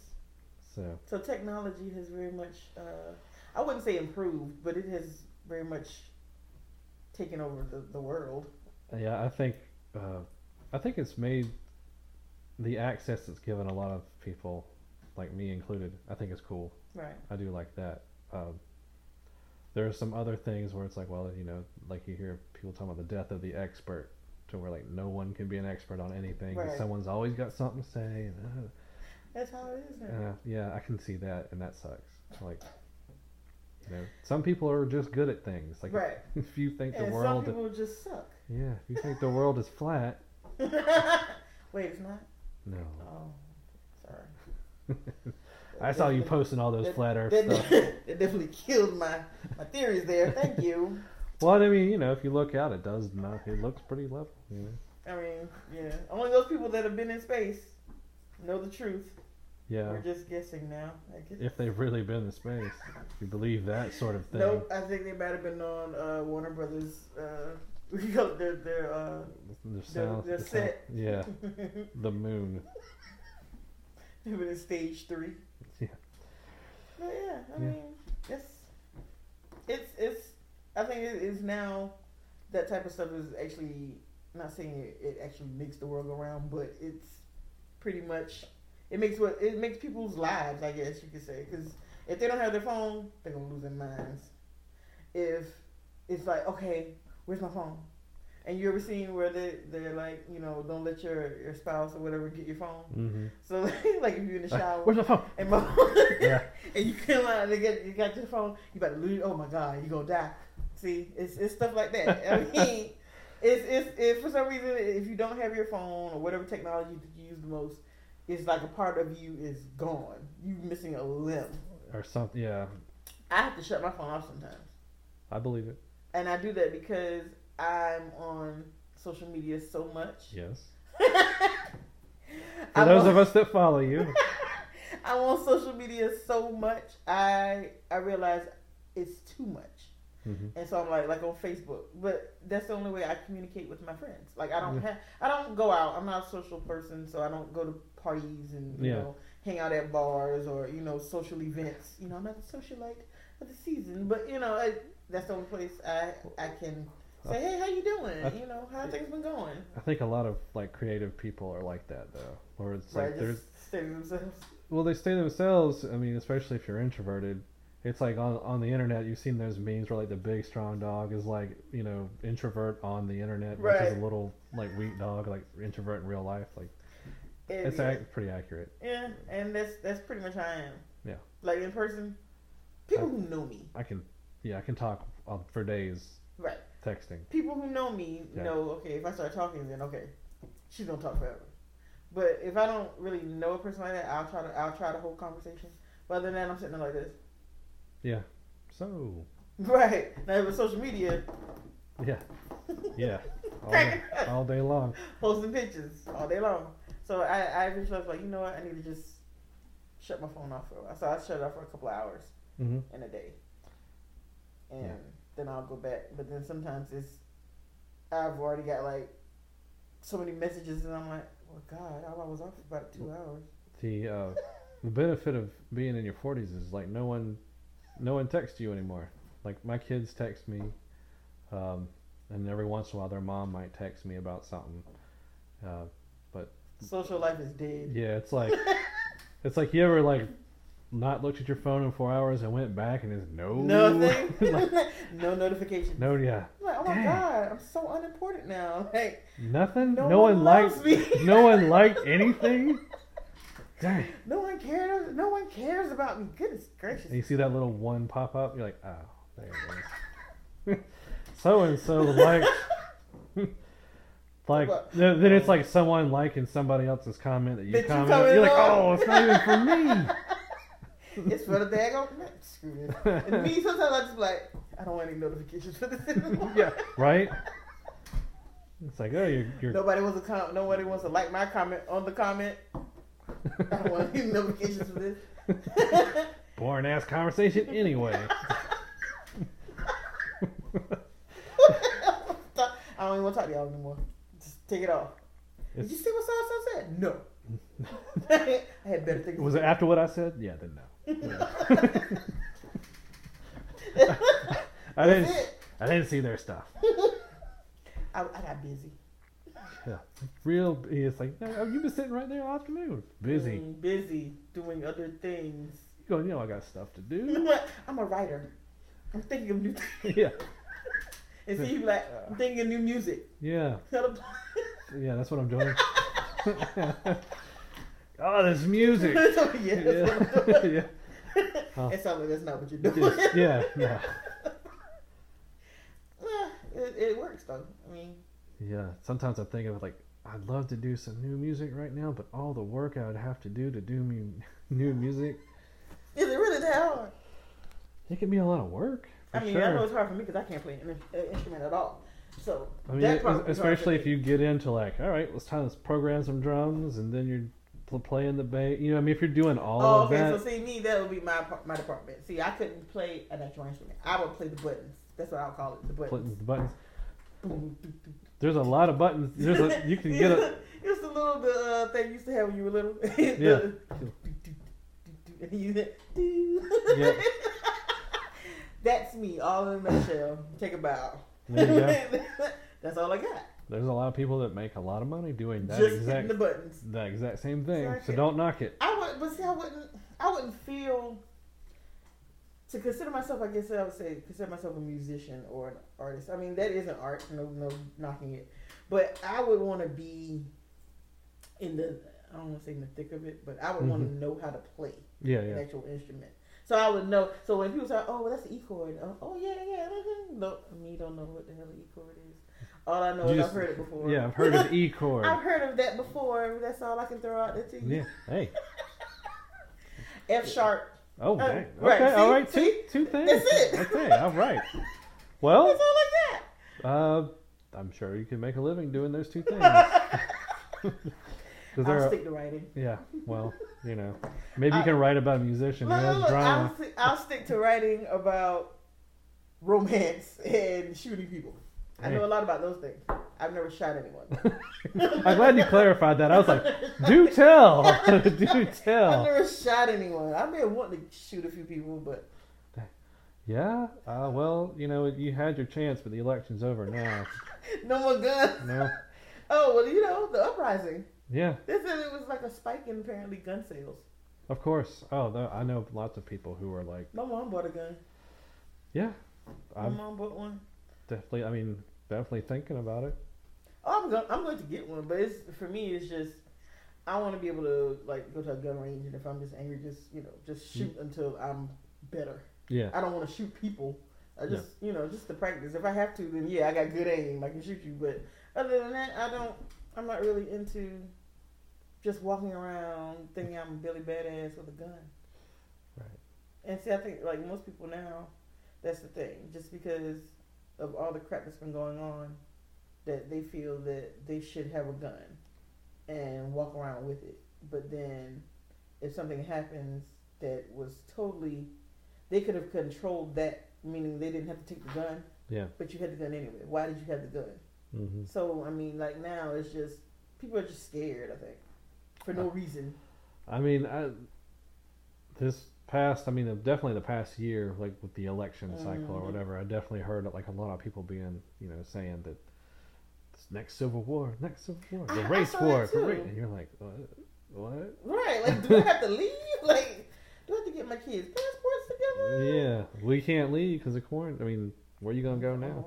Speaker 2: So
Speaker 1: so technology has very much. Uh, I wouldn't say improved, but it has very much taken over the, the world.
Speaker 2: yeah, I think, uh, I think it's made the access it's given a lot of people, like me included. I think it's cool.
Speaker 1: Right.
Speaker 2: I do like that. Um, there are some other things where it's like, well, you know, like you hear people talking about the death of the expert, to where like no one can be an expert on anything.
Speaker 1: Right.
Speaker 2: Someone's always got something to say. And, uh,
Speaker 1: That's how it is now.
Speaker 2: uh, yeah, I can see that, and that sucks. Like, you know, some people are just good at things. Like,
Speaker 1: right.
Speaker 2: if you think the
Speaker 1: And some
Speaker 2: world,
Speaker 1: people just suck.
Speaker 2: yeah, if you think the world is flat,
Speaker 1: Wait, it's not?
Speaker 2: no.
Speaker 1: Oh, sorry.
Speaker 2: I saw you posting all those
Speaker 1: that-
Speaker 2: flat Earth
Speaker 1: that,
Speaker 2: stuff.
Speaker 1: that definitely killed my, my theories there. Thank you.
Speaker 2: Well, I mean, you know, if you look out, it does not. It looks pretty level. You know?
Speaker 1: I mean, yeah. Only those people that have been in space know the truth.
Speaker 2: Yeah.
Speaker 1: We're just guessing now. Guess.
Speaker 2: If they've really been in space, if you believe that sort of thing.
Speaker 1: Nope, I think they might have been on uh, Warner Brothers. Uh, we call it their their. Uh,
Speaker 2: The sound,
Speaker 1: the
Speaker 2: the sound-
Speaker 1: set.
Speaker 2: yeah, the moon.
Speaker 1: were in stage three.
Speaker 2: Yeah.
Speaker 1: But yeah, I
Speaker 2: Yeah.
Speaker 1: mean, it's it's it's. I think it is now that type of stuff is actually not saying it, it actually makes the world go round, but it's pretty much it makes what it makes people's lives. I guess you could say because if they don't have their phone, they're gonna lose their minds. If it's like okay, where's my phone? And you ever seen where they they're like, you know, don't let your your spouse or whatever get your phone.
Speaker 2: Mm-hmm.
Speaker 1: So like if you're in the shower
Speaker 2: Where's my phone?
Speaker 1: and my
Speaker 2: Yeah.
Speaker 1: and you can like they get you got your phone, you about to lose. Oh my god, you gonna die. See, it's it's stuff like that. I mean, it's it's if for some reason if you don't have your phone or whatever technology that you use the most, it's like a part of you is gone. You missing a limb.
Speaker 2: Or something. Yeah,
Speaker 1: I have to shut my phone off sometimes,
Speaker 2: I believe it.
Speaker 1: and I do that because I'm on social media so much.
Speaker 2: Yes. For those
Speaker 1: on-
Speaker 2: of us that follow you,
Speaker 1: I'm on social media so much. I I realize it's too much.
Speaker 2: hmm
Speaker 1: And so I'm like, like on Facebook, but that's the only way I communicate with my friends. Like I don't have, I don't go out. I'm not a social person, so I don't go to parties and you
Speaker 2: Yeah.
Speaker 1: know hang out at bars or you know social events. You know, I'm not a socialite of the season, but you know I, that's the only place I I can say, hey, how you doing?
Speaker 2: I-
Speaker 1: you know, how things been going?
Speaker 2: I think a lot of like creative people are like that though, where it's
Speaker 1: Right,
Speaker 2: like there's
Speaker 1: stay themselves.
Speaker 2: well they stay themselves. I mean, especially if you're introverted. It's like on on the internet, you've seen those memes where like the big strong dog is like you know introvert on the internet, which is
Speaker 1: Right.
Speaker 2: a little like weak dog, like introvert in real life. Like
Speaker 1: And,
Speaker 2: it's ac pretty accurate.
Speaker 1: Yeah, and that's that's pretty much how I am.
Speaker 2: Yeah.
Speaker 1: Like in person, people
Speaker 2: I-
Speaker 1: who know me,
Speaker 2: I can yeah I can talk uh, for days
Speaker 1: right?
Speaker 2: texting.
Speaker 1: People who know me
Speaker 2: Yeah.
Speaker 1: know. Okay, if I start talking, then okay, she's gonna talk forever. But if I don't really know a person like that, I'll try to I'll try to hold conversation. But other than that, I'm sitting there like this.
Speaker 2: Yeah. So
Speaker 1: Right now with social media,
Speaker 2: yeah yeah all
Speaker 1: Cracking
Speaker 2: day,
Speaker 1: up.
Speaker 2: all day long.
Speaker 1: posting pictures all day long. So I I realized like you know what I need to just shut my phone off for a while. So I shut it off for a couple of hours.
Speaker 2: hmm
Speaker 1: in a day. And
Speaker 2: Yeah.
Speaker 1: then I'll go back. But then sometimes it's I've already got like so many messages and I'm like, well God, I was off for about two hours.
Speaker 2: The uh, the benefit of being in your forties is like no one, no one texts you anymore. Like my kids text me, um, and every once in a while their mom might text me about something. Uh,
Speaker 1: Social life is dead.
Speaker 2: yeah, it's like it's like you ever like not looked at your phone in four hours and went back and it's no
Speaker 1: Nothing.
Speaker 2: like,
Speaker 1: no notification.
Speaker 2: no yeah
Speaker 1: I'm like, oh my
Speaker 2: Dang.
Speaker 1: God, I'm so unimportant now. Like
Speaker 2: nothing.
Speaker 1: no,
Speaker 2: No, one, liked
Speaker 1: me.
Speaker 2: no one liked anything. Dang.
Speaker 1: no one cares. No one cares about me. Goodness gracious.
Speaker 2: And you see that little one pop up, you're like, oh, there it is. so and so liked. Like then then it's like someone liking somebody else's comment that you
Speaker 1: That you
Speaker 2: You're like, oh, it's not even for me.
Speaker 1: It's for the screw this. And me sometimes I just be like, I don't want any notifications for this anymore.
Speaker 2: yeah, right. It's like, oh, you're, you're
Speaker 1: Nobody wants to com- Nobody wants to like my comment on the comment. I don't want any notifications for this.
Speaker 2: boring ass conversation anyway.
Speaker 1: I don't even want to talk to y'all anymore. Take it off. Did you see what so said? No. I had better things.
Speaker 2: was it after what I said? Yeah, then no. I
Speaker 1: That's
Speaker 2: didn't.
Speaker 1: it.
Speaker 2: I didn't see their stuff.
Speaker 1: I, I got busy.
Speaker 2: Yeah, real. It's like no, you've been sitting right there all afternoon, busy.
Speaker 1: Mm, busy doing other things.
Speaker 2: You going, you know, I got stuff to do.
Speaker 1: I'm a writer. I'm thinking of new things.
Speaker 2: yeah,
Speaker 1: and see you like I'm thinking new music.
Speaker 2: Yeah, yeah, that's what I'm doing. oh, this music.
Speaker 1: Oh, yeah, that's
Speaker 2: yeah. Oh.
Speaker 1: It sounds like that's not what you're doing.
Speaker 2: Yeah, yeah,
Speaker 1: uh, it, it works though. I mean,
Speaker 2: yeah. Sometimes I think of like, I'd love to do some new music right now, but all the work I would have to do to do mu- new music,
Speaker 1: is it really that hard?
Speaker 2: it can be a lot of work.
Speaker 1: I mean,
Speaker 2: sure.
Speaker 1: I know it's hard for me because I can't play an, instrument at all. So
Speaker 2: I mean,
Speaker 1: that
Speaker 2: it-
Speaker 1: part would be hard
Speaker 2: especially if you get into like, all right, let's time to program some drums, and then you're playing the bass. You know, I mean, if you're doing all
Speaker 1: Oh,
Speaker 2: of
Speaker 1: okay.
Speaker 2: that, Okay,
Speaker 1: So see, me that would be my my department. See, I couldn't play an actual instrument. I would play the buttons. That's what I'll call it. The buttons.
Speaker 2: the buttons.
Speaker 1: Boom, doo, doo.
Speaker 2: There's a lot of buttons. There's a you can get a
Speaker 1: It's the little the uh, thing you used to have when you were little.
Speaker 2: Yeah.
Speaker 1: And you hit, doo.
Speaker 2: Yeah.
Speaker 1: That's me, all in a nutshell. Take a bow.
Speaker 2: There you go.
Speaker 1: That's all I got.
Speaker 2: There's a lot of people that make a lot of money doing that
Speaker 1: Just hitting
Speaker 2: exact
Speaker 1: the buttons.
Speaker 2: that exact same thing. So
Speaker 1: Exactly.
Speaker 2: don't knock it.
Speaker 1: I would, but see, I wouldn't, I wouldn't feel to consider myself. I guess I would say consider myself a musician or an artist. I mean, that is an art. No, no knocking it. But I would want to be in the. I don't want to say in the thick of it, but I would want
Speaker 2: Mhm.
Speaker 1: to know how to play
Speaker 2: Yeah,
Speaker 1: an
Speaker 2: yeah.
Speaker 1: actual instrument. So I would know. So when people say, "Oh, well, that's the E chord," oh, oh yeah, yeah, no, me don't know what the hell the E chord is. All I know
Speaker 2: You
Speaker 1: is
Speaker 2: just-
Speaker 1: I've heard it before.
Speaker 2: Yeah, I've heard of E chord.
Speaker 1: I've heard of that before. That's all I can throw out there to you.
Speaker 2: Yeah. Hey.
Speaker 1: F sharp.
Speaker 2: Oh,
Speaker 1: Uh,
Speaker 2: dang.
Speaker 1: right,
Speaker 2: Okay. all
Speaker 1: see?
Speaker 2: right. Two,
Speaker 1: See?
Speaker 2: two things.
Speaker 1: That's it.
Speaker 2: Okay. All right. Well,
Speaker 1: That's all I got.
Speaker 2: uh, I'm sure you can make a living doing those two things.
Speaker 1: I'll
Speaker 2: are-
Speaker 1: stick to writing.
Speaker 2: yeah. Well, you know, maybe you
Speaker 1: I-
Speaker 2: can write about a musician who
Speaker 1: Look, look. I'll, sti- I'll stick to writing about romance and shooting people. I know a lot about those things. I've never shot anyone.
Speaker 2: I'm glad you clarified that. I was like, do tell, do tell.
Speaker 1: I've never shot anyone. I may have wanted to shoot a few people, but
Speaker 2: Yeah. Uh, well, you know, you had your chance, but the election's over now.
Speaker 1: no more guns.
Speaker 2: No.
Speaker 1: Oh well, you know the uprising.
Speaker 2: Yeah.
Speaker 1: They said it was like a spike in apparently gun sales.
Speaker 2: Of course. Oh, no, I know lots of people who are like,
Speaker 1: My mom bought a gun.
Speaker 2: yeah,
Speaker 1: My
Speaker 2: I'm
Speaker 1: mom bought one.
Speaker 2: definitely. I mean, definitely thinking about it.
Speaker 1: Oh, I'm going. I'm going to get one, but it's for me. It's just I want to be able to like go to a gun range, and if I'm just angry, just you know, just mm. shoot until I'm better.
Speaker 2: Yeah.
Speaker 1: I don't want to shoot people. I just you know, just to practice. If I have to, then yeah, I got good aim. I can shoot you. But other than that, I don't. I'm not really into just walking around thinking I'm a Billy Badass with a gun.
Speaker 2: Right.
Speaker 1: And see, I think like most people now, that's the thing. Just because of all the crap that's been going on, that they feel that they should have a gun and walk around with it. But then, if something happens that was totally, they could have controlled that, meaning they didn't have to take the gun,
Speaker 2: Yeah.
Speaker 1: but you had the gun anyway. Why did you have the gun?
Speaker 2: Hmm
Speaker 1: So I mean, like now it's just people are just scared. I think for no reason.
Speaker 2: I mean, I, this past, I mean, definitely the past year, like with the election cycle or
Speaker 1: Mhm.
Speaker 2: whatever, I definitely heard like a lot of people being, you know, saying that this next civil war, next civil war, the
Speaker 1: I- I
Speaker 2: race
Speaker 1: saw
Speaker 2: war, and you're like, what? What?
Speaker 1: Right? Like, do I have to leave? Like, do I have to get my kids' passports together?
Speaker 2: Yeah, we can't leave because of quarantine. I mean, where are you gonna go
Speaker 1: Oh,
Speaker 2: now?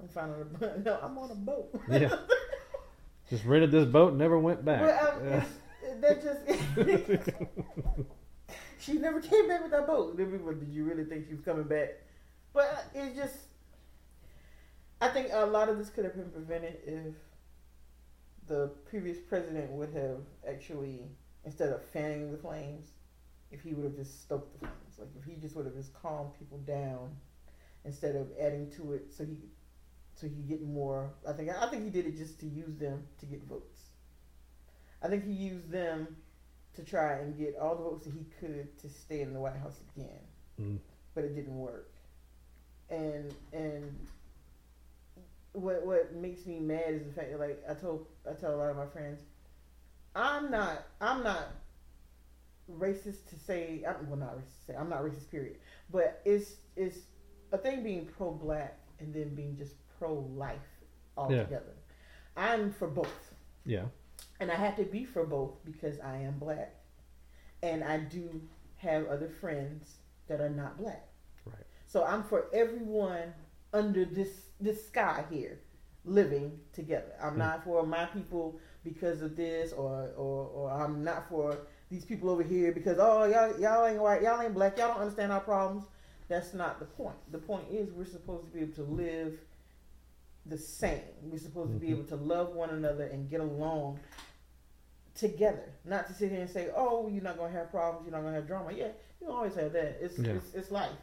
Speaker 1: I'm finding a boat. No, I'm on a boat.
Speaker 2: Yeah. Just rented this boat and never went back.
Speaker 1: Um,
Speaker 2: Yeah.
Speaker 1: that just she never came back with that boat. Did you really think she was coming back? But it just, I think a lot of this could have been prevented if the previous president would have actually, instead of fanning the flames, if he would have just stoked the flames, like if he just would have just calmed people down instead of adding to it, so he, so he could get more. I think I think he did it just to use them to get votes. I think he used them to try and get all the votes that he could to stay in the White House again,
Speaker 2: Mm.
Speaker 1: but it didn't work. And and what what makes me mad is the fact that like I told I tell a lot of my friends, I'm not I'm not racist to say I'm well not racist to say I'm not racist period, but it's it's a thing being pro black and then being just pro life altogether. I'm for both.
Speaker 2: yeah.
Speaker 1: And I have to be for both because I am black. And I do have other friends that are not black.
Speaker 2: Right.
Speaker 1: So I'm for everyone under this this sky here, living together. I'm
Speaker 2: Mm.
Speaker 1: not for my people because of this, or or or I'm not for these people over here because oh y'all y'all ain't white, y'all ain't black, y'all don't understand our problems. That's not the point. The point is we're supposed to be able to live the same. We're supposed to be
Speaker 2: Mhm.
Speaker 1: able to love one another and get along together. Not to sit here and say, "Oh, you're not gonna have problems. You're not gonna have drama." Yeah, you always have that. It's
Speaker 2: Yeah.
Speaker 1: it's, it's life,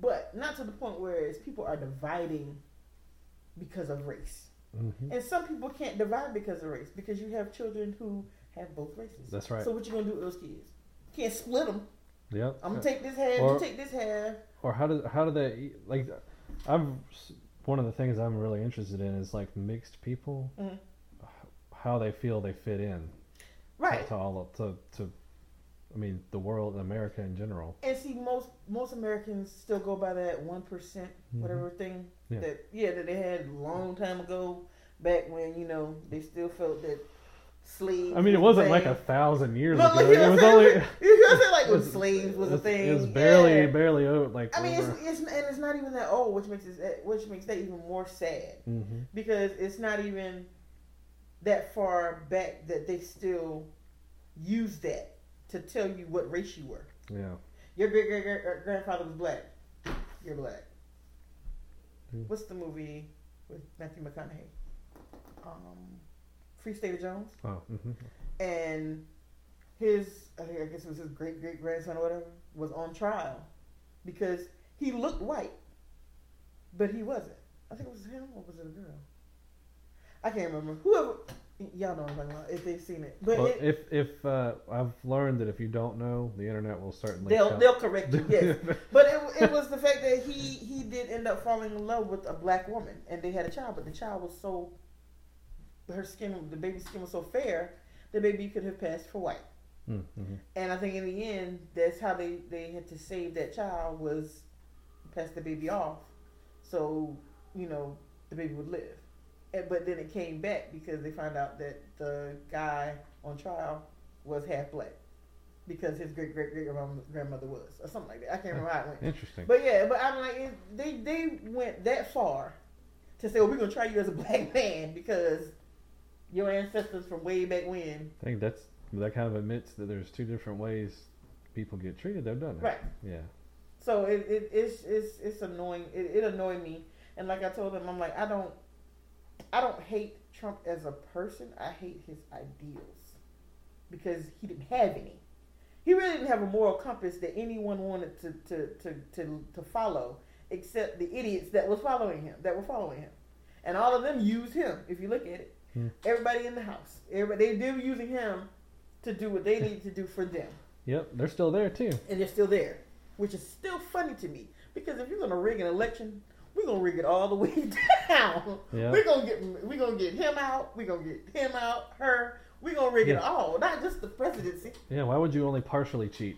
Speaker 1: but not to the point where it's people are dividing because of race.
Speaker 2: hmm
Speaker 1: And some people can't divide because of race because you have children who have both races.
Speaker 2: That's right.
Speaker 1: So what you gonna do with those kids? You can't split them.
Speaker 2: Yep.
Speaker 1: I'm gonna take this half.
Speaker 2: Or-
Speaker 1: you take this half.
Speaker 2: or how do how do they like? I'm one of the things I'm really interested in is like mixed people,
Speaker 1: Mhm.
Speaker 2: how they feel they fit in
Speaker 1: Right.
Speaker 2: to all of, to to. I mean, the world, America in general.
Speaker 1: And see, most most Americans still go by that one
Speaker 2: Mhm.
Speaker 1: whatever thing
Speaker 2: Yeah.
Speaker 1: that yeah that they had a long time ago, back when you know they still felt that slaves.
Speaker 2: I mean, it
Speaker 1: was
Speaker 2: wasn't like a thousand years
Speaker 1: No,
Speaker 2: ago.
Speaker 1: like,
Speaker 2: It was only.
Speaker 1: You know what I'm saying? Like when slaves was a thing.
Speaker 2: It was barely,
Speaker 1: Yeah.
Speaker 2: barely o- like.
Speaker 1: I mean, it's,
Speaker 2: over.
Speaker 1: it's and it's not even that old, which makes it which makes that even more sad
Speaker 2: Mhm.
Speaker 1: because it's not even that far back that they still use that to tell you what race you were.
Speaker 2: Yeah.
Speaker 1: Your great great grandfather was black. You're black.
Speaker 2: Hmm.
Speaker 1: What's the movie with Matthew McConaughey? Um, Free State of Jones.
Speaker 2: Oh. hmm
Speaker 1: And his, I think- guess it was his great great grandson or whatever, was on trial because he looked white, but he wasn't. I think it was him or was it a girl? I can't remember. Whoever, y'all know what I'm talking about if they've seen it. But
Speaker 2: Well,
Speaker 1: it,
Speaker 2: if if uh, I've learned that if you don't know, the internet will certainly.
Speaker 1: they'll they'll correct you. Yes. But it, it was the fact that he he did end up falling in love with a black woman, and they had a child. But the child was so her skin, the baby's skin was so fair, the baby could have passed for white.
Speaker 2: Mm-hmm.
Speaker 1: And I think in the end, that's how they they had to save that child was pass the baby off, so you know the baby would live. And, but then it came back because they found out that the guy on trial was half black because his great great great grandmother was or something like that. I can't remember how it went.
Speaker 2: Interesting.
Speaker 1: But yeah, but I'm like, it, they they went that far to say, well, we're gonna try you as a black man because your ancestors from way back when,
Speaker 2: I think that's that kind of admits that there's two different ways people get treated. They've done it.
Speaker 1: right?
Speaker 2: Yeah.
Speaker 1: So it, it it's it's it's annoying. It, it annoyed me, and like I told him, I'm like, I don't I don't hate Trump as a person. I hate his ideals because he didn't have any. He really didn't have a moral compass that anyone wanted to to to to, to follow, except the idiots that was following him, that were following him, and all of them used him. If you look at it,
Speaker 2: Hmm.
Speaker 1: everybody in the house, everybody they were using him to do what they needed to do for them
Speaker 2: Yep. They're still there too.
Speaker 1: and they're still there, which is still funny to me because if you're gonna rig an election, we're gonna rig it all the way down.
Speaker 2: Yeah.
Speaker 1: We're gonna get we're gonna get him out. We're gonna get him out. Her. We're gonna rig it all, not just the presidency.
Speaker 2: Yeah. Why would you only partially cheat?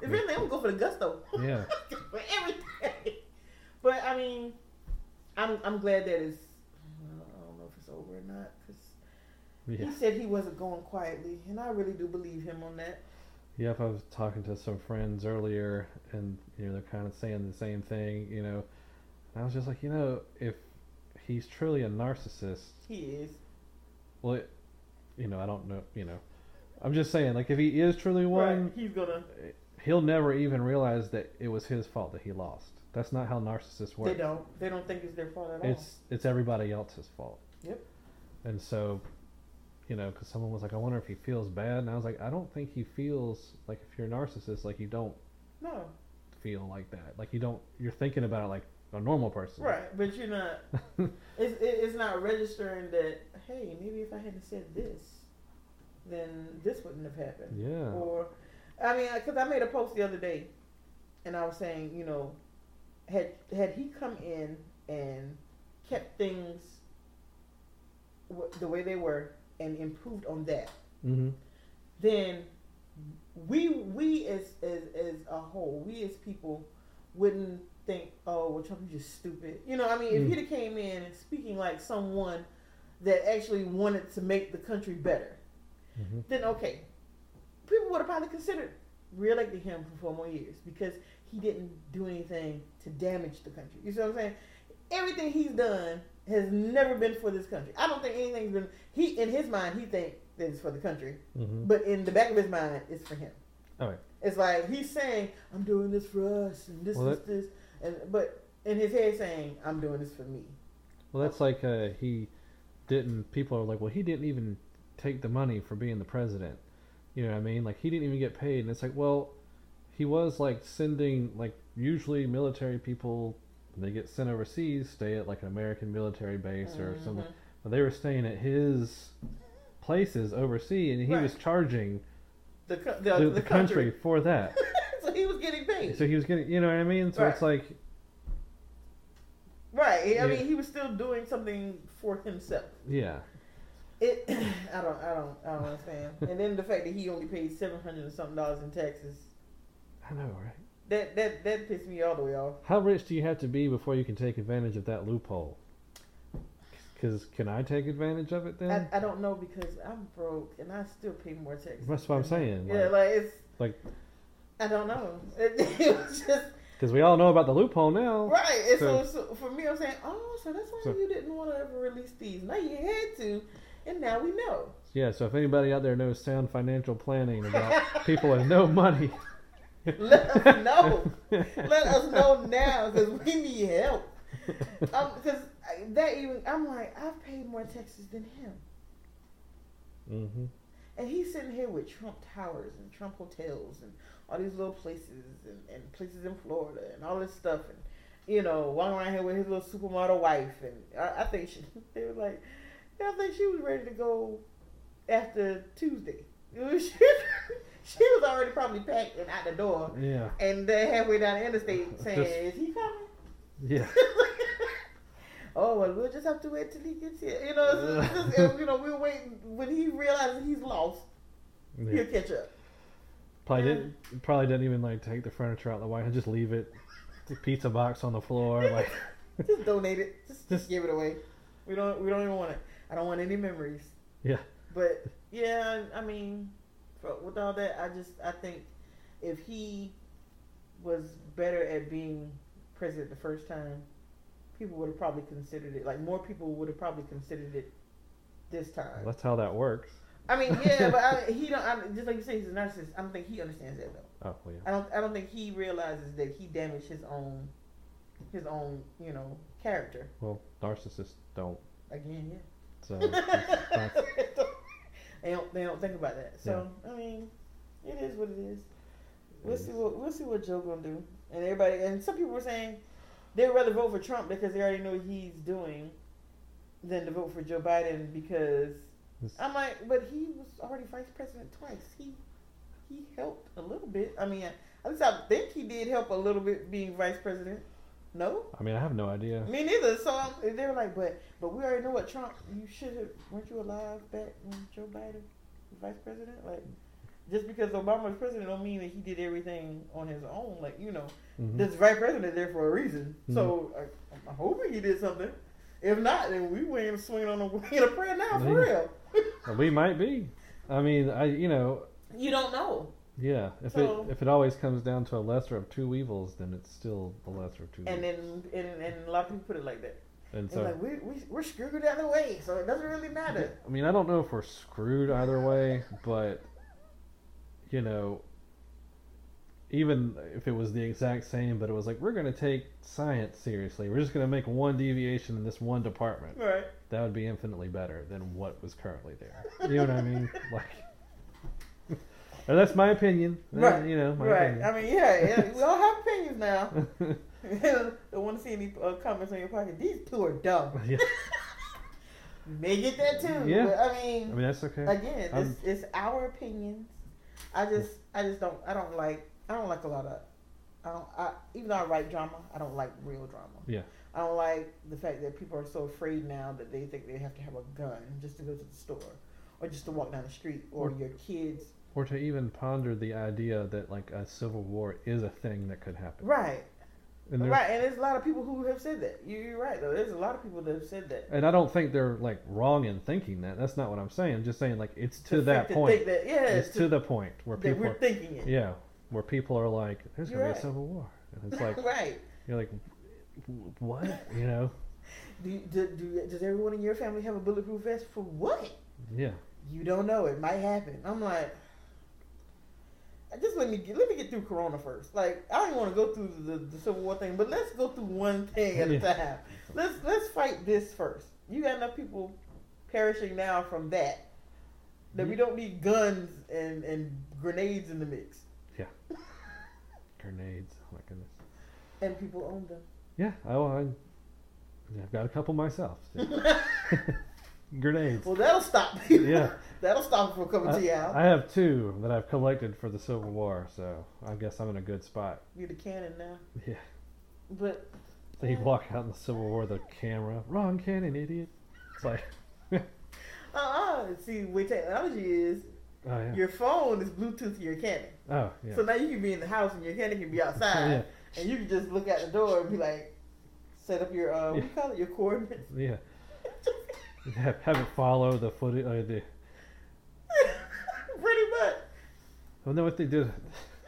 Speaker 1: If anything, I'm gonna go for the gusto.
Speaker 2: Yeah.
Speaker 1: for everything. But I mean, I'm I'm glad that it's. I don't know if it's over or not because
Speaker 2: Yeah.
Speaker 1: he said he wasn't going quietly, and I really do believe him on that.
Speaker 2: Yep, I was talking to some friends earlier, and you know they're kind of saying the same thing. You know, and I was just like, you know, if he's truly a narcissist,
Speaker 1: He is.
Speaker 2: well, it, you know, I don't know. You know, I'm just saying, like, if he is truly one,
Speaker 1: Right. He's gonna.
Speaker 2: he'll never even realize that it was his fault that he lost. That's not how narcissists work.
Speaker 1: They don't. They don't think it's their fault at all.
Speaker 2: It's it's everybody else's fault.
Speaker 1: Yep.
Speaker 2: And so, you know, because someone was like, I wonder if he feels bad, and I was like, I don't think he feels like if you're a narcissist, like you don't
Speaker 1: no.
Speaker 2: feel like that. Like you don't, you're thinking about it like a normal person.
Speaker 1: Right, but you're not. it's it's not registering that. Hey, maybe if I hadn't said this, then this wouldn't have happened.
Speaker 2: Yeah.
Speaker 1: Or, I mean, because I made a post the other day, and I was saying, you know, had had he come in and kept things w- the way they were and improved on that,
Speaker 2: Mm-hmm.
Speaker 1: then we we as as as a whole, we as people wouldn't think, oh, well, Trump is just stupid. You know, I mean, if
Speaker 2: Mm.
Speaker 1: he'd have came in and speaking like someone that actually wanted to make the country better,
Speaker 2: Mm-hmm.
Speaker 1: then okay, people would have probably considered reelecting him for four more years because he didn't do anything to damage the country. You see what I'm saying? everything he's done has never been for this country. I don't think anything's been he in his mind he think that it's for the country,
Speaker 2: hmm
Speaker 1: but in the back of his mind it's for him.
Speaker 2: Oh, yeah.
Speaker 1: It's like he's saying I'm doing this for us and this
Speaker 2: Well,
Speaker 1: is this and but in his head saying I'm doing this for me.
Speaker 2: Well, that's like uh, he didn't. People are like, well, he didn't even take the money for being the president. You know what I mean? Like he didn't even get paid, and it's like, well, he was like sending like usually military people they get sent overseas stay at like an American military base or mm-hmm.
Speaker 1: something.
Speaker 2: But they were staying at his places overseas, and he
Speaker 1: Right.
Speaker 2: was charging
Speaker 1: The, co- the,
Speaker 2: the,
Speaker 1: the, country.
Speaker 2: country for that.
Speaker 1: so he was getting paid.
Speaker 2: so he was getting, you know what I mean? So it's like,
Speaker 1: right. I
Speaker 2: Yeah.
Speaker 1: mean, he was still doing something for himself.
Speaker 2: yeah,
Speaker 1: It. I don't. I don't. I don't understand. and then the fact that he only paid seven hundred and something dollars in taxes.
Speaker 2: I know, right?
Speaker 1: That that that pissed me all the way off.
Speaker 2: How rich do you have to be before you can take advantage of that loophole? Because can I take advantage of it then?
Speaker 1: I, I don't know because I'm broke and I still pay more taxes.
Speaker 2: That's what I'm saying,
Speaker 1: him. Yeah,
Speaker 2: like-
Speaker 1: like it's
Speaker 2: like-
Speaker 1: I don't know. It, it was just
Speaker 2: Because we all know about the loophole now.
Speaker 1: right. And so,
Speaker 2: So-
Speaker 1: so, for me, I'm saying, oh, so that's why
Speaker 2: So-
Speaker 1: you didn't want to ever release these. Now you had to, and now we know.
Speaker 2: Yeah, so if anybody out there knows sound financial planning about people with no money,
Speaker 1: Let us know. Let us know now because we need help. Um, because that even I'm like I've paid more taxes than him,
Speaker 2: hmm
Speaker 1: and he's sitting here with Trump Towers and Trump hotels and all these little places and, and places in Florida and all this stuff and you know walking around here with his little supermodel wife and I, I think she they were like I think she was ready to go after Tuesday. She, was already probably packed and out the door.
Speaker 2: yeah,
Speaker 1: And then halfway down the interstate saying,
Speaker 2: Just-
Speaker 1: "Is he coming?"
Speaker 2: yeah,
Speaker 1: oh well, we'll just have to wait till he gets here. You know, it's it's just- you know, we're waiting when he realizes he's lost,
Speaker 2: yeah.
Speaker 1: he'll catch up.
Speaker 2: Probably didn't. Probably didn't even like take the furniture out of the White House. Just leave it. The pizza box on the floor. Like,
Speaker 1: Just donate it. Just,
Speaker 2: Just-
Speaker 1: just give it away. We don't. We don't even want it. I don't want any memories.
Speaker 2: Yeah.
Speaker 1: But yeah, I mean, for, with all that, I just I think if he was better at being president the first time, people would have probably considered it. Like more people would have probably considered it this time.
Speaker 2: that's how that works.
Speaker 1: I mean, yeah, but I, he don't. I, just like you say, he's a narcissist. I don't think he understands that though.
Speaker 2: Oh well, yeah.
Speaker 1: I don't. I don't think he realizes that he damaged his own, his own, you know, character.
Speaker 2: Well, narcissists don't.
Speaker 1: Again, yeah.
Speaker 2: So that's,
Speaker 1: they don't. They don't think about that. So I mean, it is what it is. We'll see what we'll see what Joe gonna do. And everybody and some people were saying they'd rather vote for Trump because they already know what he's doing than to vote for Joe Biden because
Speaker 2: It's-
Speaker 1: I'm like, but he was already vice president twice. He he helped a little bit. I mean, at least I think he did help a little bit being vice president. No,
Speaker 2: I mean, I have no idea.
Speaker 1: me neither. So um, they were like, but but we already know what Trump. You should have. Weren't you alive back when Joe Biden was vice president? Like, just because Obama was president don't mean that he did everything on his own. Like, you know,
Speaker 2: Mhm.
Speaker 1: this vice president is there for a reason. So I, I'm hoping he did something. If not, then we were swinging on the wing of prayer now for real.
Speaker 2: We might be. I mean, I you know,
Speaker 1: You don't know.
Speaker 2: Yeah. If
Speaker 1: So-
Speaker 2: it if it always comes down to a lesser of two evils, then it's still the lesser of two.
Speaker 1: And
Speaker 2: evils.
Speaker 1: then and, and a lot of people put it like that.
Speaker 2: and
Speaker 1: It's
Speaker 2: so
Speaker 1: like we, we we're screwed either way, so it doesn't really matter.
Speaker 2: I mean, I don't know if we're screwed either way, but you know, even if it was the exact same, but it was like we're going to take science seriously. We're just going to make one deviation in this one department.
Speaker 1: Right.
Speaker 2: That would be infinitely better than what was currently there. You know what I mean? Like, that's my opinion.
Speaker 1: Right.
Speaker 2: You know, my
Speaker 1: right.
Speaker 2: opinion.
Speaker 1: I mean, yeah, yeah, we all have opinions now. Don't want to see any uh, comments on your pocket. These two are dumb.
Speaker 2: yeah.
Speaker 1: May get that too.
Speaker 2: Yeah.
Speaker 1: But, I mean,
Speaker 2: I mean, that's okay.
Speaker 1: again,
Speaker 2: I'm-
Speaker 1: it's, it's our opinions. I just, I just don't, I don't like, I don't like a lot of, I don't, I, even though I write drama, I don't like real drama.
Speaker 2: Yeah.
Speaker 1: I don't like the fact that people are so afraid now that they think they have to have a gun just to go to the store, or just to walk down the street, or
Speaker 2: Or-
Speaker 1: your kids.
Speaker 2: Or to even ponder the idea that like a civil war is a thing that could happen.
Speaker 1: Right.
Speaker 2: And
Speaker 1: Right, and there's a lot of people who have said that. You- You're right, though. There's a lot of people that have said that.
Speaker 2: And I don't think they're like wrong in thinking that. That's not what I'm saying. I'm just saying like it's to that
Speaker 1: think-
Speaker 2: point.
Speaker 1: think that, yeah,
Speaker 2: it's to the point where people
Speaker 1: we're
Speaker 2: are,
Speaker 1: thinking it.
Speaker 2: yeah, where people are like, there's gonna be a civil war, and it's like
Speaker 1: right.
Speaker 2: you're like, what? You know?
Speaker 1: Do, do, do does everyone in your family have a bulletproof vest for what?
Speaker 2: Yeah.
Speaker 1: You don't know. It might happen. I'm like, just let me get, let me get through Corona first. Like I don't even want to go through the, the Civil War thing, but let's go through one thing at a time. Let's let's fight this first. You got enough people perishing now from that that we
Speaker 2: mm-hmm.
Speaker 1: don't need guns and and grenades in the mix.
Speaker 2: Yeah, grenades. Oh my goodness.
Speaker 1: And people own them.
Speaker 2: Yeah. Oh, I, I've got a couple myself. Grenades.
Speaker 1: Well, that'll stop people.
Speaker 2: Yeah.
Speaker 1: That'll stop them from coming to you
Speaker 2: I. I have two that I've collected for the Civil War, so I guess I'm in a good spot.
Speaker 1: You're the cannon now.
Speaker 2: Yeah.
Speaker 1: But
Speaker 2: So walk out in the Civil War with a camera. Wrong cannon, idiot. It's like,
Speaker 1: uh-uh. See, what technology is,
Speaker 2: oh yeah.
Speaker 1: your phone is Bluetooth to your cannon.
Speaker 2: oh yeah.
Speaker 1: So now you can be in the house and your cannon can be outside.
Speaker 2: yeah.
Speaker 1: And you can just look out the door and be like, set up your, uh, what do you call it, your coordinates.
Speaker 2: Yeah. Have, have it follow the footage. Uh, the,
Speaker 1: Pretty much.
Speaker 2: Well, no, what they did.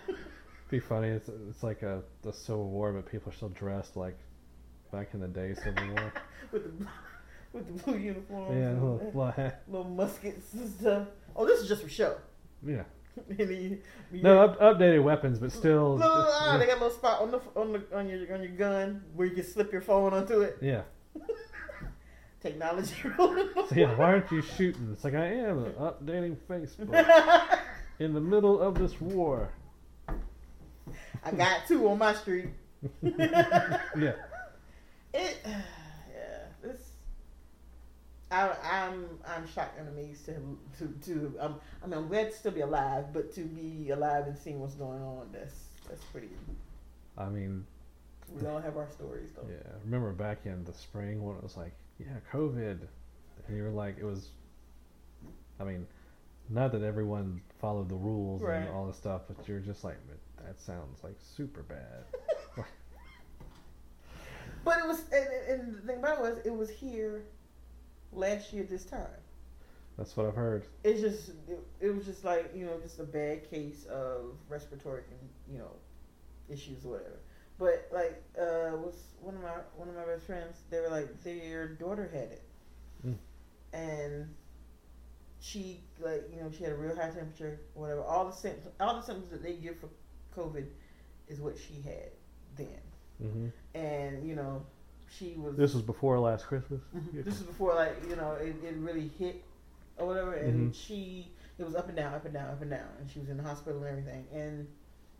Speaker 2: be funny. It's it's like a the Civil War, but people are still dressed like back in the day Civil War.
Speaker 1: With the, with the blue uniforms
Speaker 2: yeah. Little,
Speaker 1: little,
Speaker 2: little
Speaker 1: muskets and stuff. Oh, this is just for show.
Speaker 2: Yeah.
Speaker 1: and then you, you
Speaker 2: No up, updated weapons, but still.
Speaker 1: Look, look, ah,
Speaker 2: yeah.
Speaker 1: they got a little spot on the on the on your on your gun where you can slip your phone onto it.
Speaker 2: yeah.
Speaker 1: Technology.
Speaker 2: So yeah, why aren't you shooting? It's like I am updating Facebook in the middle of this war.
Speaker 1: I got two on my street.
Speaker 2: Yeah.
Speaker 1: It, yeah, this. I, I'm I'm shocked and amazed to to to um. I mean, I'm glad to still be alive, but to be alive and seeing what's going on, that's that's pretty.
Speaker 2: I mean,
Speaker 1: We all have our stories though.
Speaker 2: yeah. I remember back in the spring when it was like, yeah, COVID, and you were like, it was. I mean, not that everyone followed the rules
Speaker 1: Right.
Speaker 2: and all this stuff, but you're just like, "But that sounds like super bad.
Speaker 1: But it was, and, and- and the thing about it was, it was here last year this time.
Speaker 2: That's what I've heard.
Speaker 1: It's just, it, it was just like you know, just a bad case of respiratory, you know, issues or whatever. But like, uh, was one of my one of my best friends. They were like, their daughter had it,
Speaker 2: Mm.
Speaker 1: and she like you know she had a real high temperature, whatever. All the symptoms, all the symptoms that they give for COVID, is what she had then.
Speaker 2: hmm
Speaker 1: And you know, she was.
Speaker 2: This was before last Christmas.
Speaker 1: Mhm. This is before like you know it, it really hit or whatever, and
Speaker 2: Mhm.
Speaker 1: she it was up and down, up and down, up and down, and she was in the hospital and everything, and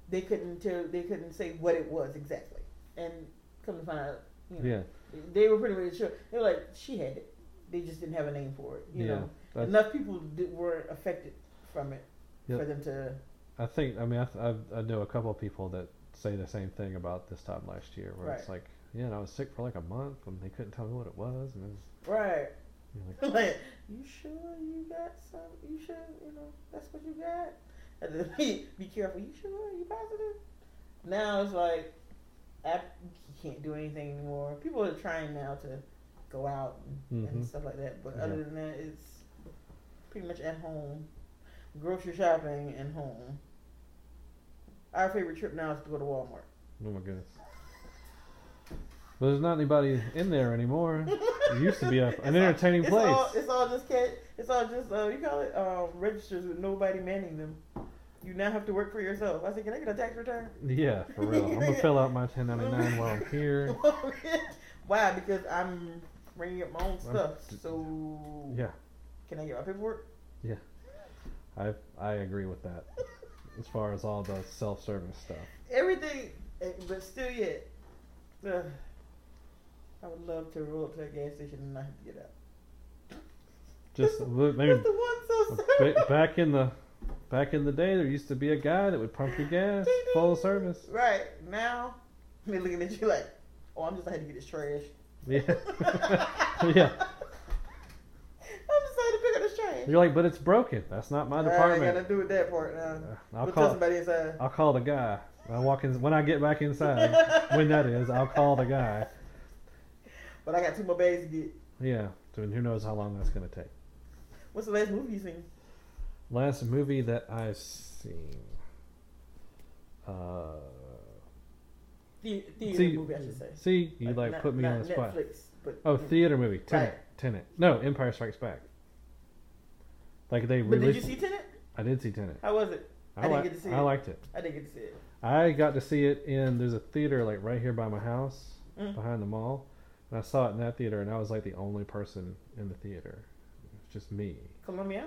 Speaker 1: they couldn't tell, they couldn't say what it was exactly, and come to find out, you know,
Speaker 2: Yeah.
Speaker 1: they were pretty much sure. They were like, she had it, they just didn't have a name for it, you
Speaker 2: Yeah,
Speaker 1: know. Enough people did, weren't affected from it for them to.
Speaker 2: I think. I mean, I, th- I, I know a couple of people that say the same thing about this time last year, where it's like, yeah, and I was sick for like a month, and they couldn't tell me what it was, and it was
Speaker 1: Right.
Speaker 2: you know, like,
Speaker 1: like, you sure you got some? You sure you know that's what you got? And then be, be careful. You sure you positive? Now it's like, app, you can't do anything anymore. People are trying now to go out and, and
Speaker 2: Mhm.
Speaker 1: stuff like that, but
Speaker 2: Yeah.
Speaker 1: other than that, it's pretty much at home, grocery shopping and home. Our favorite trip now is to go to Walmart.
Speaker 2: oh my goodness. But there's not anybody in there anymore. It used to be a, an
Speaker 1: all-
Speaker 2: entertaining
Speaker 1: it's
Speaker 2: place.
Speaker 1: All, it's all just cat. It's all just uh, you call it uh, registers with nobody manning them. You now have to work for yourself. I said, can I get a tax return?
Speaker 2: yeah, for real. I'm gonna fill out my 1099 while I'm here.
Speaker 1: Why? Because I'm bringing up my own
Speaker 2: I'm-
Speaker 1: stuff. So
Speaker 2: Yeah,
Speaker 1: can I get my paperwork?
Speaker 2: Yeah, I I agree with that. As far as all the self-service stuff.
Speaker 1: Everything, eh, but still yet. Uh, I would love to roll up to a gas station and not have to get out.
Speaker 2: Just maybe
Speaker 1: the one service.
Speaker 2: back in the back in the day, there used to be a guy that would pump your gas full service.
Speaker 1: Right now, they're looking at you like, "Oh, I'm just I had to get this trash."
Speaker 2: Yeah, yeah.
Speaker 1: I'm just trying to pick up this trash.
Speaker 2: You're like, but it's broken. That's not my department.
Speaker 1: I gotta
Speaker 2: department.
Speaker 1: do with that part now.
Speaker 2: Uh, I'll call.
Speaker 1: somebody inside.
Speaker 2: I'll call the guy. I walk in when I get back inside. when that is, I'll call the guy.
Speaker 1: But I got two more bags to get.
Speaker 2: Yeah. So who knows how long that's gonna take.
Speaker 1: What's the last movie you seen?
Speaker 2: Last movie that I've seen. Uh,
Speaker 1: The, theater
Speaker 2: See,
Speaker 1: movie, I should say.
Speaker 2: see, you like,
Speaker 1: not-
Speaker 2: put me on the spot.
Speaker 1: Netflix, but
Speaker 2: Oh, theater movie, Tenet,
Speaker 1: Right.
Speaker 2: Tenet. No, Empire Strikes Back. Like they
Speaker 1: But did
Speaker 2: released.
Speaker 1: you see Tenet?
Speaker 2: I did see Tenet.
Speaker 1: How was it? I didn't get to see it.
Speaker 2: I
Speaker 1: it.
Speaker 2: liked it.
Speaker 1: I didn't get to see it.
Speaker 2: I got to see it in. There's a theater like right here by my house,
Speaker 1: Mm.
Speaker 2: behind the mall, and I saw it in that theater, and I was like the only person in the theater. It's just me.
Speaker 1: Columbia?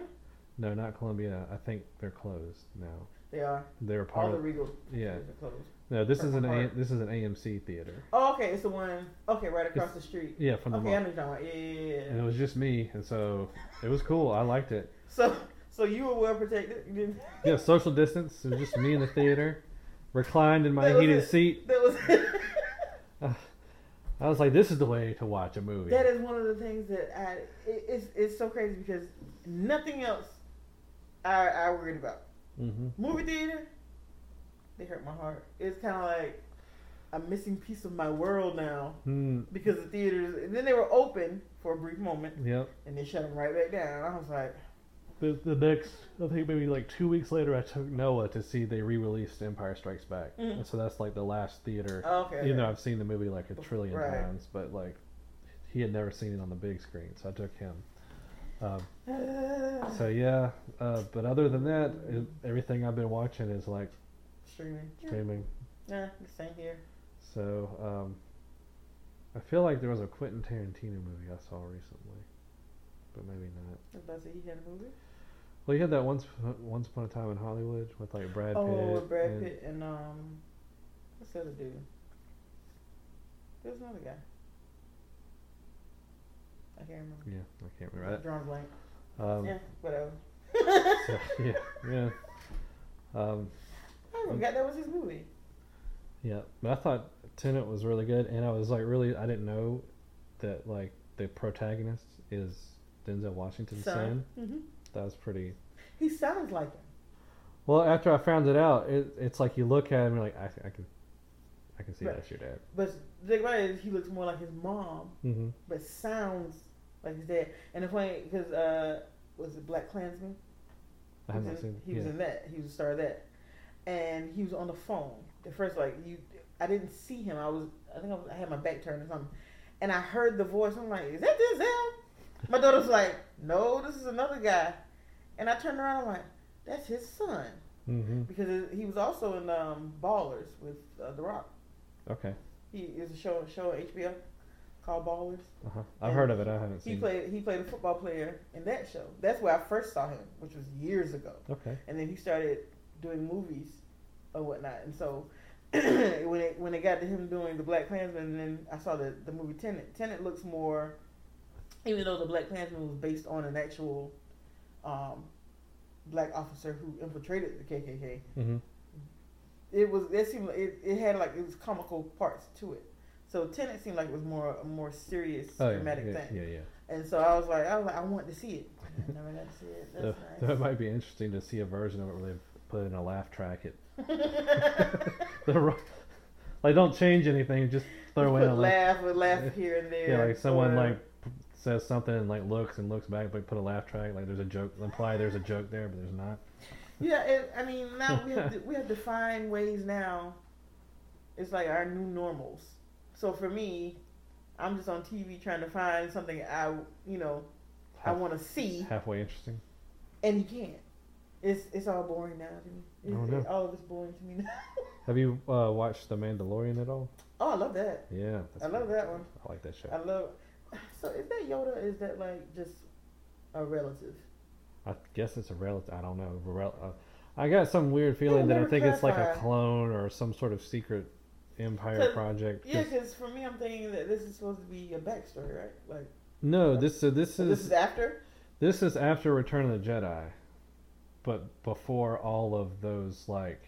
Speaker 2: No, not Columbia. I think they're closed now.
Speaker 1: They are.
Speaker 2: They're
Speaker 1: All
Speaker 2: part
Speaker 1: the
Speaker 2: of.
Speaker 1: Regal
Speaker 2: Yeah.
Speaker 1: theaters are closed.
Speaker 2: No, this is an a, this is an AMC theater.
Speaker 1: Oh, okay. It's the one. Okay, right across the street.
Speaker 2: Yeah, from the
Speaker 1: Okay, I
Speaker 2: mall.
Speaker 1: know you're talking about. Yeah, yeah, yeah,
Speaker 2: And it was just me, and so it was cool. I liked it.
Speaker 1: So, so you were well protected.
Speaker 2: Yeah, social distance. It was just me in the theater, reclined in my
Speaker 1: That
Speaker 2: heated seat.
Speaker 1: That was.
Speaker 2: I was like, "This is the way to watch a movie."
Speaker 1: that is one of the things that I. It, it's it's so crazy because nothing else. I I worried about
Speaker 2: hmm
Speaker 1: movie theater. They hurt my heart. It's kind of like a missing piece of my world now
Speaker 2: Mm,
Speaker 1: because the theaters. And then they were open for a brief moment,
Speaker 2: yep.
Speaker 1: and they shut them right back down. I was like,
Speaker 2: The, the next, I think maybe like two weeks later, I took Noah to see they re-released Empire Strikes Back,
Speaker 1: Mhm.
Speaker 2: and so that's like the last theater.
Speaker 1: oh, okay.
Speaker 2: Even though. I've seen the movie like a trillion
Speaker 1: Right.
Speaker 2: times, but like he had never seen it on the big screen, so I took him. Um, so yeah, uh, but other than that, it, everything I've been watching is like
Speaker 1: streaming.
Speaker 2: streaming.
Speaker 1: Yeah, the same here.
Speaker 2: So um, I feel like there was a Quentin Tarantino movie I saw recently, but maybe not.
Speaker 1: I was about to say he had a movie.
Speaker 2: Well, you had that once once upon a time in Hollywood with like Brad Pitt.
Speaker 1: oh, with Brad
Speaker 2: and-
Speaker 1: Pitt and um, what's the other dude? There's another guy. I can't remember.
Speaker 2: Yeah, I can't remember.
Speaker 1: Drawing a blank.
Speaker 2: Um,
Speaker 1: yeah, whatever.
Speaker 2: so, yeah, yeah, um,
Speaker 1: I forgot that was his movie.
Speaker 2: yeah. But I thought Tenet was really good, and I was like, really, I didn't know that like the protagonist is Denzel Washington's son.
Speaker 1: hmm
Speaker 2: That was pretty.
Speaker 1: He sounds like him.
Speaker 2: Well, after I found it out, it, it's like you look at him and you're like, I, I can, I can see
Speaker 1: Right.
Speaker 2: that's your dad.
Speaker 1: But the thing about it is he looks more like his mom,
Speaker 2: Mm-hmm.
Speaker 1: but sounds like his dad. And the funny, because uh, was it Black Klansman?
Speaker 2: I haven't
Speaker 1: in-
Speaker 2: seen.
Speaker 1: He
Speaker 2: yeah.
Speaker 1: was in that. He was a star of that, and he was on the phone. The first like you, I didn't see him. I was, I think I, was, I had my back turned or something, and I heard the voice. I'm like, is that Denzel? My daughter's like, no, this is another guy, and I turned around. I'm like, that's his son
Speaker 2: Mm-hmm.
Speaker 1: because it, he was also in um, Ballers with uh, The Rock.
Speaker 2: Okay.
Speaker 1: He is a show show on HBO called Ballers.
Speaker 2: Uh huh. I've
Speaker 1: And
Speaker 2: heard of it. I haven't
Speaker 1: He
Speaker 2: seen. it.
Speaker 1: played he played a football player in that show. That's where I first saw him, which was years ago.
Speaker 2: Okay.
Speaker 1: and then he started doing movies or whatnot. And so when it when it got to him doing the Black Klansman, and then I saw the the movie Tenet. Tenet looks more, even though the Black Klansman was based on an actual um, black officer who infiltrated the KKK.
Speaker 2: Mm-hmm.
Speaker 1: It was it seemed like it, it had like it was comical parts to it. So Tenet seemed like it was more a more serious
Speaker 2: Oh
Speaker 1: dramatic
Speaker 2: Yeah,
Speaker 1: thing.
Speaker 2: yeah, yeah.
Speaker 1: And so I was like, I was like, I want to see it. I never got to see it.
Speaker 2: So,
Speaker 1: That's
Speaker 2: so
Speaker 1: nice.
Speaker 2: it might be interesting to see a version of it where they've put in a laugh track. It the like don't change anything, just throw
Speaker 1: Just
Speaker 2: in a laugh.
Speaker 1: laugh laugh here and there.
Speaker 2: Yeah, like someone
Speaker 1: or-
Speaker 2: like says something and like looks and looks back, but put a laugh track. Like there's a joke, imply there's a joke there, but there's not.
Speaker 1: Yeah, it, I mean now we have to, we have to find ways now. It's like our new normals. So for me, I'm just on TV trying to find something I you know I want to see,
Speaker 2: halfway interesting.
Speaker 1: and you can't. It's it's all boring now to me. It's,
Speaker 2: Oh, no.
Speaker 1: all of it's boring to me now.
Speaker 2: Have you uh, watched The Mandalorian at all?
Speaker 1: oh, I love that.
Speaker 2: Yeah,
Speaker 1: I love that one.
Speaker 2: I like that show.
Speaker 1: I love. So is that Yoda? Is that like just a relative?
Speaker 2: I guess it's a relative. I don't know. Rel- uh, I got some weird feeling that I think it's like a clone or some sort of secret empire
Speaker 1: 'Cause-
Speaker 2: project.
Speaker 1: Yeah,
Speaker 2: 'cause-
Speaker 1: because for me, I'm thinking that this is supposed to be a backstory, right? Like
Speaker 2: no, this so this
Speaker 1: so this is
Speaker 2: is
Speaker 1: after.
Speaker 2: this is after Return of the Jedi, but before all of those like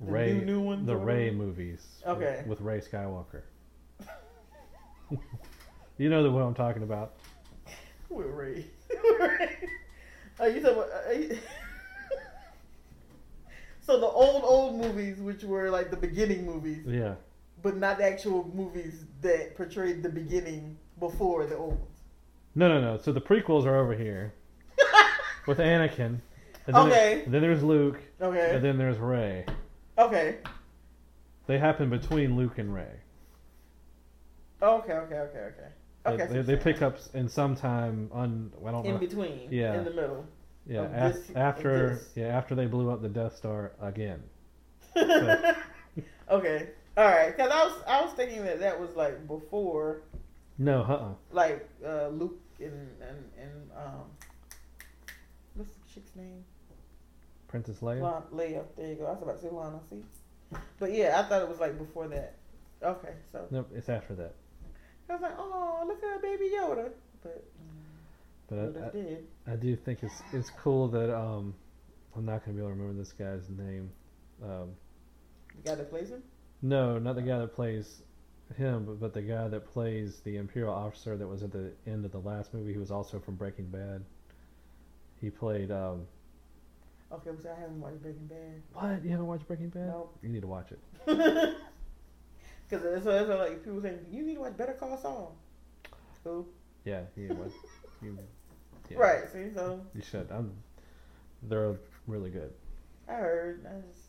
Speaker 1: The
Speaker 2: Rey
Speaker 1: new, new ones
Speaker 2: the
Speaker 1: Rey
Speaker 2: movies.
Speaker 1: Okay.
Speaker 2: With, with Rey Skywalker. you know the what I'm talking about.
Speaker 1: With Rey. With Rey. Are you talking about? You... so the old old movies, which were like the beginning movies,
Speaker 2: Yeah.
Speaker 1: but not the actual movies that portrayed the beginning before the old ones.
Speaker 2: No, no, no. So the prequels are over here with Anakin. And then
Speaker 1: Okay.
Speaker 2: there- then there's Luke,
Speaker 1: Okay.
Speaker 2: and then there's Rey.
Speaker 1: Okay.
Speaker 2: They happen between Luke and
Speaker 1: Rey. Okay, okay, okay, okay.
Speaker 2: They,
Speaker 1: Okay, so
Speaker 2: they, they pick up in some time on I don't
Speaker 1: in
Speaker 2: know.
Speaker 1: between,
Speaker 2: Yeah.
Speaker 1: in the middle.
Speaker 2: Yeah, af-
Speaker 1: this-
Speaker 2: after yeah after they blew up the Death Star again.
Speaker 1: okay, all right. Because I was I was thinking that that was like before,
Speaker 2: No, uh, uh
Speaker 1: like uh, Luke and and and um, what's the chick's name?
Speaker 2: Princess Leia.
Speaker 1: Lana, Leia. There you go. I was about to say Lana. See, but yeah, I thought it was like before that. Okay, so
Speaker 2: Nope, it's after that.
Speaker 1: I was like, oh, look at Baby Yoda, but
Speaker 2: But
Speaker 1: Yoda
Speaker 2: I,
Speaker 1: did.
Speaker 2: I, I do think it's it's cool that um I'm not gonna be able to remember this guy's name. Um,
Speaker 1: The guy that plays him.
Speaker 2: no, not the guy that plays him, but, but the guy that plays the Imperial officer that was at the end of the last movie. He was also from Breaking Bad. He played um
Speaker 1: Okay, so I haven't watched Breaking Bad.
Speaker 2: what? You haven't watched Breaking Bad?
Speaker 1: Nope.
Speaker 2: You need to watch it.
Speaker 1: Because that's, that's what, like people saying you need to watch Better Call Saul. Who?
Speaker 2: Yeah, you need to. You, yeah,
Speaker 1: Right. See, so
Speaker 2: You should. I'm, they're really good.
Speaker 1: I heard. I just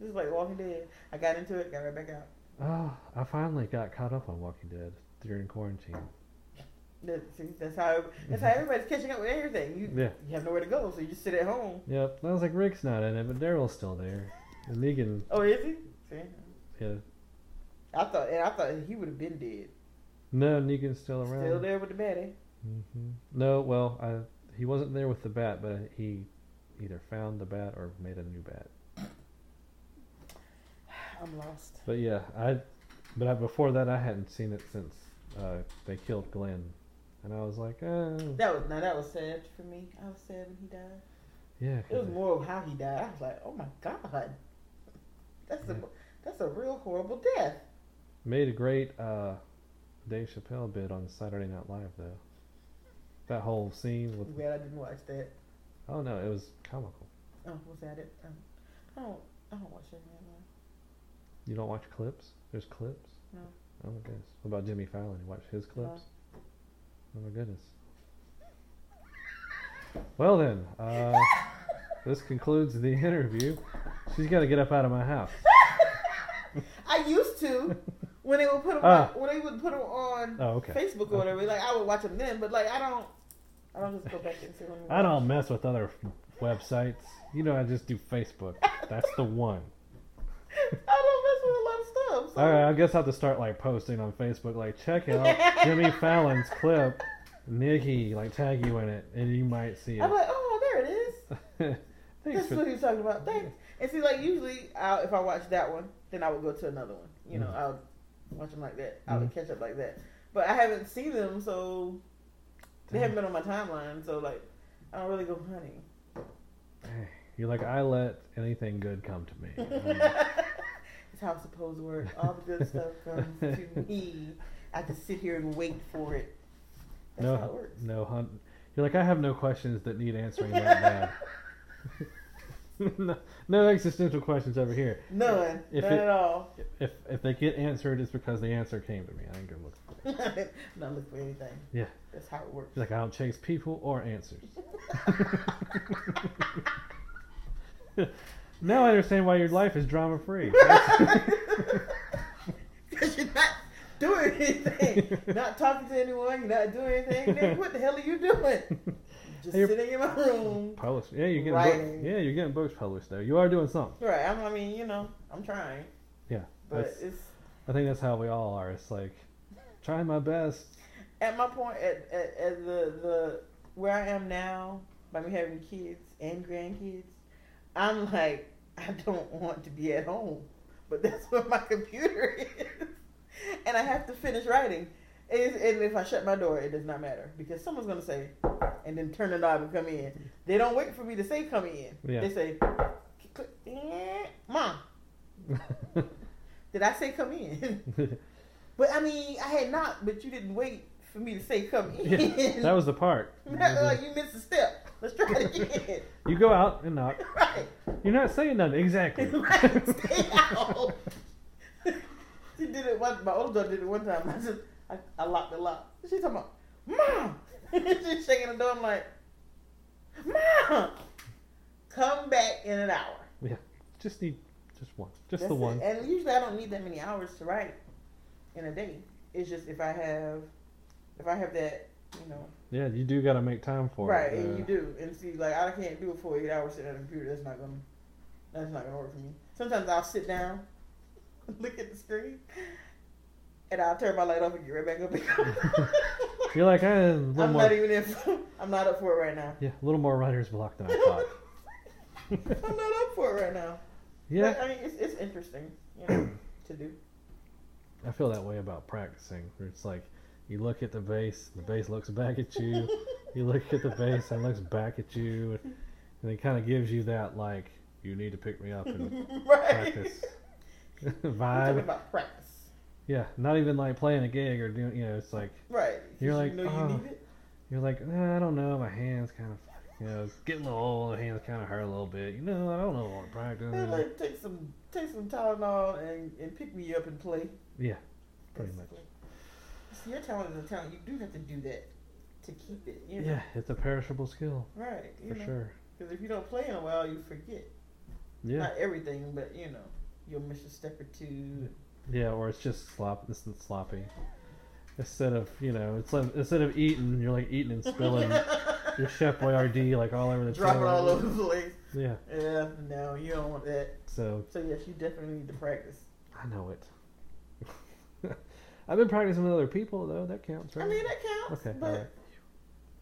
Speaker 1: this is like Walking Dead. I got into it, got right back out.
Speaker 2: Oh, I finally got caught up on Walking Dead during quarantine.
Speaker 1: That, see, that's how that's how everybody's catching up with everything. You
Speaker 2: Yeah.
Speaker 1: you have nowhere to go, so you just sit at home.
Speaker 2: Yep. I was like, Rick's not in it, but Daryl's still there. And Negan,
Speaker 1: Oh, is he? See,
Speaker 2: yeah.
Speaker 1: I thought and I thought he would have been dead.
Speaker 2: No, Negan's still around.
Speaker 1: Still there with the baddie.
Speaker 2: hmm No, well, I, he wasn't there with the bat, but he either found the bat or made a new bat.
Speaker 1: I'm lost.
Speaker 2: But yeah, I. But I, before that, I hadn't seen it since uh, they killed Glenn, and I was like, oh,
Speaker 1: That was now that was sad for me. I was sad when he died.
Speaker 2: yeah.
Speaker 1: It was more of how he died. I was like, oh my god, that's a that's a real horrible death.
Speaker 2: Made a great uh, Dave Chappelle bit on Saturday Night Live though. That whole scene with
Speaker 1: I'm glad I didn't watch that.
Speaker 2: oh no, it was comical.
Speaker 1: Oh, was that it? Um, I don't I don't watch that anymore.
Speaker 2: You don't watch clips? There's clips.
Speaker 1: No.
Speaker 2: Oh my goodness. What about Jimmy Fallon? You watch his clips? Oh my goodness. Well then, uh, this concludes the interview. She's got to get up out of my house.
Speaker 1: I used to when they would put them
Speaker 2: Ah.
Speaker 1: on, when they would put them on
Speaker 2: Oh okay.
Speaker 1: Facebook or whatever. Like I would watch them then, but like I don't. I don't just go back see them.
Speaker 2: I don't mess with other websites. You know, I just do Facebook. That's the one.
Speaker 1: I don't mess with a lot of stuff. So.
Speaker 2: All right, I guess I have to start like posting on Facebook, like check out Jimmy Fallon's clip. Nikki, like tag you in it, and you might see it.
Speaker 1: I'm like, oh, there it is.
Speaker 2: Thanks
Speaker 1: That's what he was talking about. Thanks. And see, like usually, I'll, if I watch that one, then I would go to another one. You know,
Speaker 2: Mhm.
Speaker 1: I'll watch them like that. I would
Speaker 2: Mhm.
Speaker 1: catch up like that. But I haven't seen them, so they
Speaker 2: Dang.
Speaker 1: haven't been on my timeline. So like, I don't really go hunting.
Speaker 2: You're like I let anything good come to me.
Speaker 1: It's how it's supposed to work. All the good stuff comes to me. I just sit here and wait for it. That's how it
Speaker 2: no,
Speaker 1: works.
Speaker 2: no hunt. You're like I have no questions that need answering that bad. no, no existential questions over here.
Speaker 1: None.
Speaker 2: If
Speaker 1: None
Speaker 2: it-
Speaker 1: at all.
Speaker 2: If if they get answered, it's because the answer came to me. I ain't gonna look. For it.
Speaker 1: Not look for anything.
Speaker 2: Yeah.
Speaker 1: That's how it works.
Speaker 2: Like I don't chase people or answers. now I understand why your life is drama free.
Speaker 1: Because you're not doing anything. not talking to anyone. You're not doing anything. What the hell are you doing? Just
Speaker 2: You're-
Speaker 1: sitting in my room.
Speaker 2: Published. Yeah, you're getting book, yeah, you're getting books published though. You are doing something.
Speaker 1: Right. I'm, I mean, you know, I'm trying.
Speaker 2: Yeah,
Speaker 1: But it's
Speaker 2: I think that's how we all are. It's like trying my best.
Speaker 1: at my point at, at, at the the where I am now by me having kids and grandkids. I'm like I don't want to be at home, but that's where my computer is, and I have to finish writing. And and if I shut my door, it does not matter because someone's gonna say, and then turn the knob and come in. They don't wait for me to say come in.
Speaker 2: Yeah.
Speaker 1: They say, "Mom, did I say come in?" But I mean, I had not, but you didn't wait for me to say come in.
Speaker 2: yeah, that was the part.
Speaker 1: like you missed a step. Let's try it again.
Speaker 2: You go out and knock.
Speaker 1: right.
Speaker 2: You're not saying nothing exactly.
Speaker 1: right. Stay out. she did it one. My older daughter did it one time. I just I, I locked the lock. She's talking about mom. She's shaking the door. I'm like, mom, come back in an hour.
Speaker 2: yeah, just need just one, just
Speaker 1: That's
Speaker 2: the
Speaker 1: it.
Speaker 2: one.
Speaker 1: And usually I don't need that many hours to write in a day. It's just if I have, if I have that, you know,
Speaker 2: Yeah, you do got to make time for
Speaker 1: right,
Speaker 2: it.
Speaker 1: and
Speaker 2: uh,
Speaker 1: you do, and see, like I can't do it for eight hours sitting at a computer. That's not gonna, that's not gonna work for me. Sometimes I'll sit down, look at the screen, and I'll turn my light off and get right back up.
Speaker 2: You're like, eh, a little
Speaker 1: I'm
Speaker 2: more,
Speaker 1: not even in. I'm not up for it right now.
Speaker 2: yeah, a little more writer's block than I thought.
Speaker 1: I'm not up for it right now.
Speaker 2: yeah,
Speaker 1: But, I mean, it's, it's interesting, you know, to do.
Speaker 2: I feel that way about practicing. It's like, you look at the bass, the bass looks back at you. you look at the bass and it looks back at you, and it kind of gives you that like, you need to pick me up and
Speaker 1: right.
Speaker 2: practice
Speaker 1: We're talking about practice.
Speaker 2: Yeah, not even like playing a gig or doing, you know, it's like
Speaker 1: Right.
Speaker 2: You're like,
Speaker 1: you
Speaker 2: oh.
Speaker 1: you need it.
Speaker 2: you're like, I don't know, my hands kind of, you know, it's getting a little old. The hands kind of hurt a little bit. You know, I don't know what practice.
Speaker 1: Yeah, like, take some take some Tylenol and, and pick me up and play.
Speaker 2: Yeah, pretty much.
Speaker 1: basically. See, your talent is a talent. You do have to do that to keep it. You know?
Speaker 2: Yeah, it's a perishable skill
Speaker 1: Right.
Speaker 2: For
Speaker 1: know?
Speaker 2: sure.
Speaker 1: Because if you don't play in a while, you forget.
Speaker 2: Yeah,
Speaker 1: Not everything, but you know, you'll miss a step or two.
Speaker 2: yeah, or it's just slop. This is sloppy. Instead of you know, it's like instead of eating, you're like eating and spilling your Chef Boyardee like all over the
Speaker 1: Drop it all over the place.
Speaker 2: Yeah,
Speaker 1: Yeah, no, you don't want that.
Speaker 2: so
Speaker 1: So yes, you definitely need to practice.
Speaker 2: I know it. I've been practicing with other people though. That counts, right?
Speaker 1: I mean, that counts.
Speaker 2: Okay,
Speaker 1: but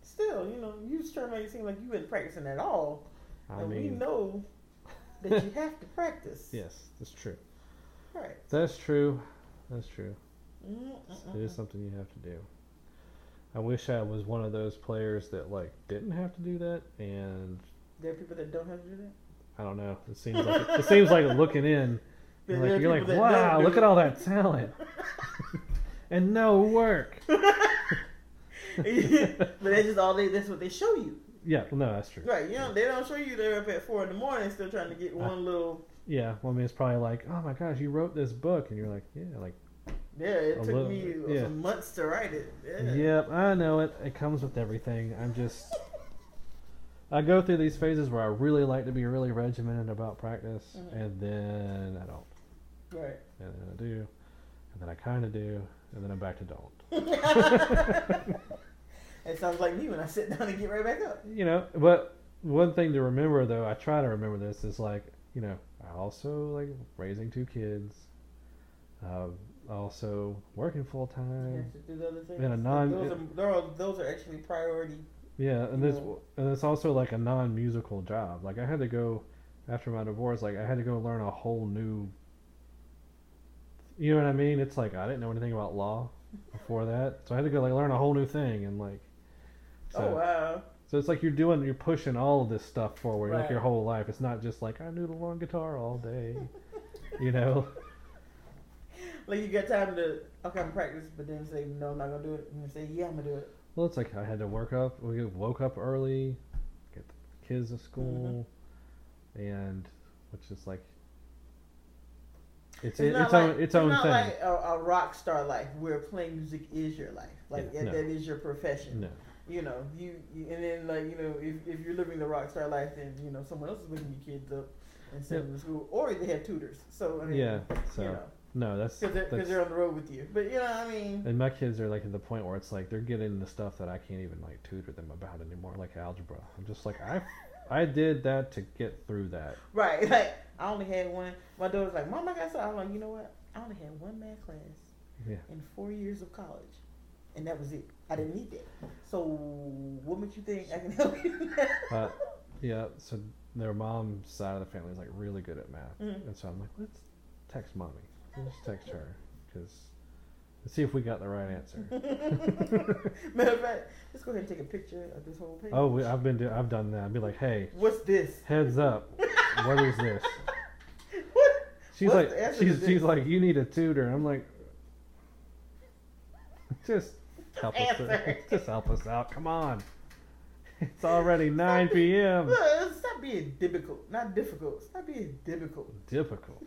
Speaker 1: still, you know, you to make it seem like you've been practicing at all.
Speaker 2: I
Speaker 1: and we know that you have to practice.
Speaker 2: yes, that's true.
Speaker 1: Right.
Speaker 2: That's true. That's true.
Speaker 1: Mm-mm-mm.
Speaker 2: It is something you have to do. I wish I was one of those players that like didn't have to do that, and
Speaker 1: There are people that don't have to do that.
Speaker 2: I don't know. It seems like it, seems like looking in, you're like, you're like
Speaker 1: people that don't
Speaker 2: wow, look
Speaker 1: it."
Speaker 2: at all that talent and no work.
Speaker 1: but that's just all they. That's what they show you.
Speaker 2: Yeah, well, no, that's true.
Speaker 1: Right. You know, they don't show you they're up at four in the morning still trying to get one little.
Speaker 2: Yeah, well, I mean, it's probably like, oh my gosh, you wrote this book, and you're like, yeah, like,
Speaker 1: Yeah, it took
Speaker 2: little-
Speaker 1: me
Speaker 2: yeah.
Speaker 1: months to write it. Yeah.
Speaker 2: yep, I know it. It comes with everything. I'm just, I go through these phases where I really like to be really regimented about practice,
Speaker 1: Mhm.
Speaker 2: and then I don't.
Speaker 1: Right.
Speaker 2: and then I do, and then I kind of do, and then I'm back to don't.
Speaker 1: It sounds like me when I sit down and get right back up.
Speaker 2: You know, but one thing to remember though, I try to remember this is like, you know, also like raising two kids, uh, also working full time.
Speaker 1: have to do the other things.
Speaker 2: And a non-
Speaker 1: those, are, they're those are actually priority.
Speaker 2: Yeah, and this
Speaker 1: Yeah.
Speaker 2: and it's also like a non-musical job. Like I had to go after my divorce. Like I had to go learn a whole new. You know what I mean? It's like I didn't know anything about law before that, so I had to go like learn a whole new thing and like. So,
Speaker 1: oh wow.
Speaker 2: So it's like you're doing, you're pushing all of this stuff forward, like your whole life. It's not just like I noodle on guitar all day, you know.
Speaker 1: Like you got time to okay, I'm practice, but then say no, I'm not gonna do it, and then say yeah, I'm gonna do it.
Speaker 2: Well, it's like I had to work up. We woke up early, get the kids to school, mm-hmm. and which is like it's
Speaker 1: It's,
Speaker 2: it, its
Speaker 1: like,
Speaker 2: own its own
Speaker 1: not
Speaker 2: thing.
Speaker 1: like a, a rock star life where playing music is your life. Like
Speaker 2: Yeah, no.
Speaker 1: that is your profession.
Speaker 2: no,
Speaker 1: You know, you, you and then like you know, if, if you're living the rock star life, then you know someone else is picking your kids up and sending them to school, or they have tutors. So I mean,
Speaker 2: yeah. So
Speaker 1: you know,
Speaker 2: no, that's
Speaker 1: because they're, they're on the road with you. But you know, I mean,
Speaker 2: and my kids are like at the point where it's like they're getting the stuff that I can't even like tutor them about anymore, like algebra. I'm just like I I did that to get through that.
Speaker 1: right? Like I only had one. My daughter's like, "Mom, I got something." I'm like, "You know what? I only had one math class
Speaker 2: Yeah.
Speaker 1: in four years of college, and that was it. I didn't need that. So what makes you think I can help you?
Speaker 2: Uh, yeah, so their mom's side of the family is like really good at math,
Speaker 1: Mhm.
Speaker 2: and so I'm like, let's text mommy. Let's just text her because let's see if we got the right answer.
Speaker 1: Matter of fact, let's go ahead and take a picture of this whole page.
Speaker 2: oh, we, I've been do, I've done that. I'd be like, hey,
Speaker 1: What's this?
Speaker 2: heads up, what is this?
Speaker 1: What?
Speaker 2: She's
Speaker 1: What's
Speaker 2: like, she's she's like, you need a tutor. I'm like, just help us,
Speaker 1: Answer.
Speaker 2: just help us out. Come on, it's already 9 p.m.
Speaker 1: Look, Stop being difficult. Not difficult. Stop being difficult.
Speaker 2: Difficult.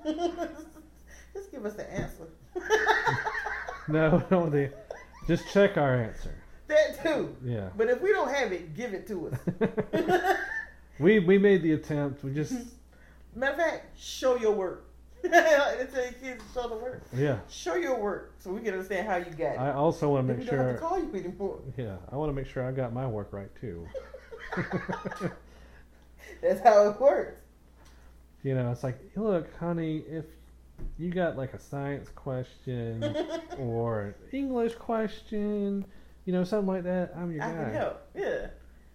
Speaker 1: Just give us the answer.
Speaker 2: No, no, the, just check our answer.
Speaker 1: that too.
Speaker 2: Yeah.
Speaker 1: But if we don't have it, give it to us.
Speaker 2: we we made the attempt. We just
Speaker 1: Matter of fact, show your work. Tell your kids show the work.
Speaker 2: Yeah.
Speaker 1: Show your work so we can understand how you got it.
Speaker 2: I also want to make
Speaker 1: we don't have to
Speaker 2: sure.
Speaker 1: call you anymore.
Speaker 2: Yeah, I want to make sure I got my work right too.
Speaker 1: That's how it works.
Speaker 2: You know, it's like, look, honey, if you got like a science question or an English question, you know, something like that, I'm your
Speaker 1: I
Speaker 2: guy.
Speaker 1: can help. Yeah.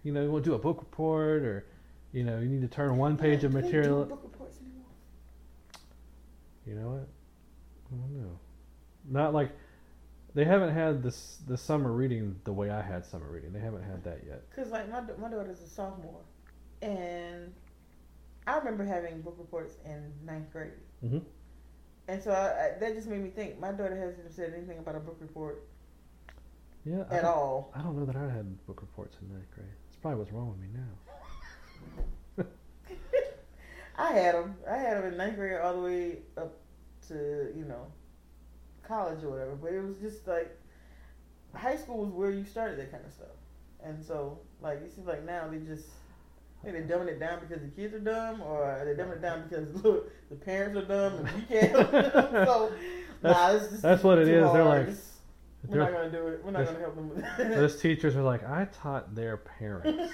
Speaker 2: You know, you want to do a book report or, you know, you need to turn one page of
Speaker 1: Do they do
Speaker 2: material.
Speaker 1: Book reports anymore?
Speaker 2: You know what? I don't know. Not like they haven't had this the summer reading the way I had summer reading. They haven't had that yet.
Speaker 1: Cause like my my daughter's a sophomore, and I remember having book reports in ninth grade.
Speaker 2: Mhm.
Speaker 1: And so I, I, that just made me think. My daughter hasn't said anything about a book report
Speaker 2: Yeah,
Speaker 1: at
Speaker 2: don't,
Speaker 1: all.
Speaker 2: I don't know that I had book reports in ninth grade. That's probably what's wrong with me now.
Speaker 1: I had them. I had them in ninth grade all the way up to you know college or whatever. But it was just like high school was where you started that kind of stuff. And so like it seems like now they just I think they're dumbing it down because the kids are dumb, or they're dumbing it down because look the parents are dumb and we can't. so nah, it's just
Speaker 2: that's what it
Speaker 1: is.
Speaker 2: is. They're like-
Speaker 1: It's- we're not gonna do it. We're not gonna help them with.
Speaker 2: Those teachers are like, I taught their parents,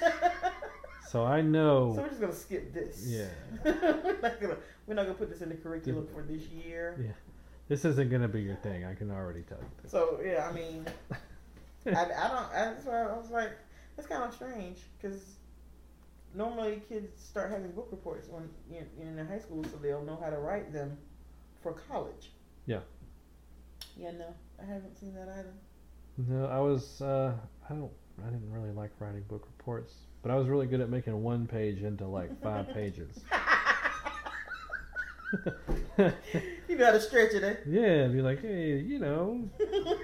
Speaker 2: so I know.
Speaker 1: So we're just gonna skip this.
Speaker 2: Yeah.
Speaker 1: we're not gonna we're not gonna put this in the curriculum for this year.
Speaker 2: Yeah. This isn't gonna be your thing. I can already tell you. This.
Speaker 1: So yeah, I mean, I, I don't. I, that's why I was like, that's kind of strange because normally kids start having book reports when you're, you're in high school, so they'll know how to write them for college.
Speaker 2: Yeah.
Speaker 1: Yeah, no, I haven't seen that either.
Speaker 2: No, I was. Uh, I don't. I didn't really like writing book reports, but I was really good at making one page into like five pages.
Speaker 1: you know how to stretch it, eh?
Speaker 2: yeah, be like, hey, you know.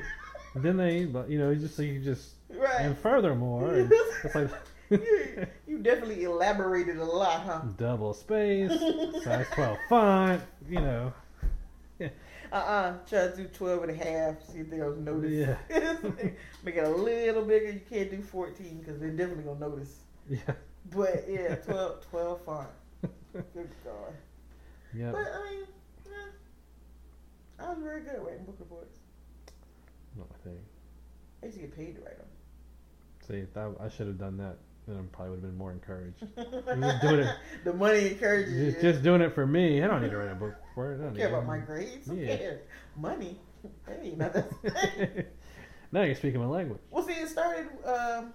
Speaker 2: Then they, you know, you just so you just
Speaker 1: right.
Speaker 2: and furthermore, and it's like
Speaker 1: you, you definitely elaborated a lot, huh?
Speaker 2: double space, size twelve font. You know.
Speaker 1: Uh-uh. Try to do 12 and a half. See if they'll notice.
Speaker 2: Yeah.
Speaker 1: Make it a little bigger. You can't do 14 because they're definitely going to notice.
Speaker 2: Yeah.
Speaker 1: But yeah, 12, 12 fine. Good God.
Speaker 2: Yeah.
Speaker 1: But I mean, yeah, I was very good at writing book reports.
Speaker 2: Not my thing.
Speaker 1: I used to get paid to write them.
Speaker 2: See, that, I should have done that. Then I probably would have been more encouraged. just doing it-
Speaker 1: the money encourages you.
Speaker 2: Just, just doing it for me. I don't need to write a book for it. I don't
Speaker 1: care about
Speaker 2: it.
Speaker 1: my grades.
Speaker 2: Yeah.
Speaker 1: cares? Money. Hey, not that.
Speaker 2: now you're speaking my language.
Speaker 1: Well, see, it started. Um,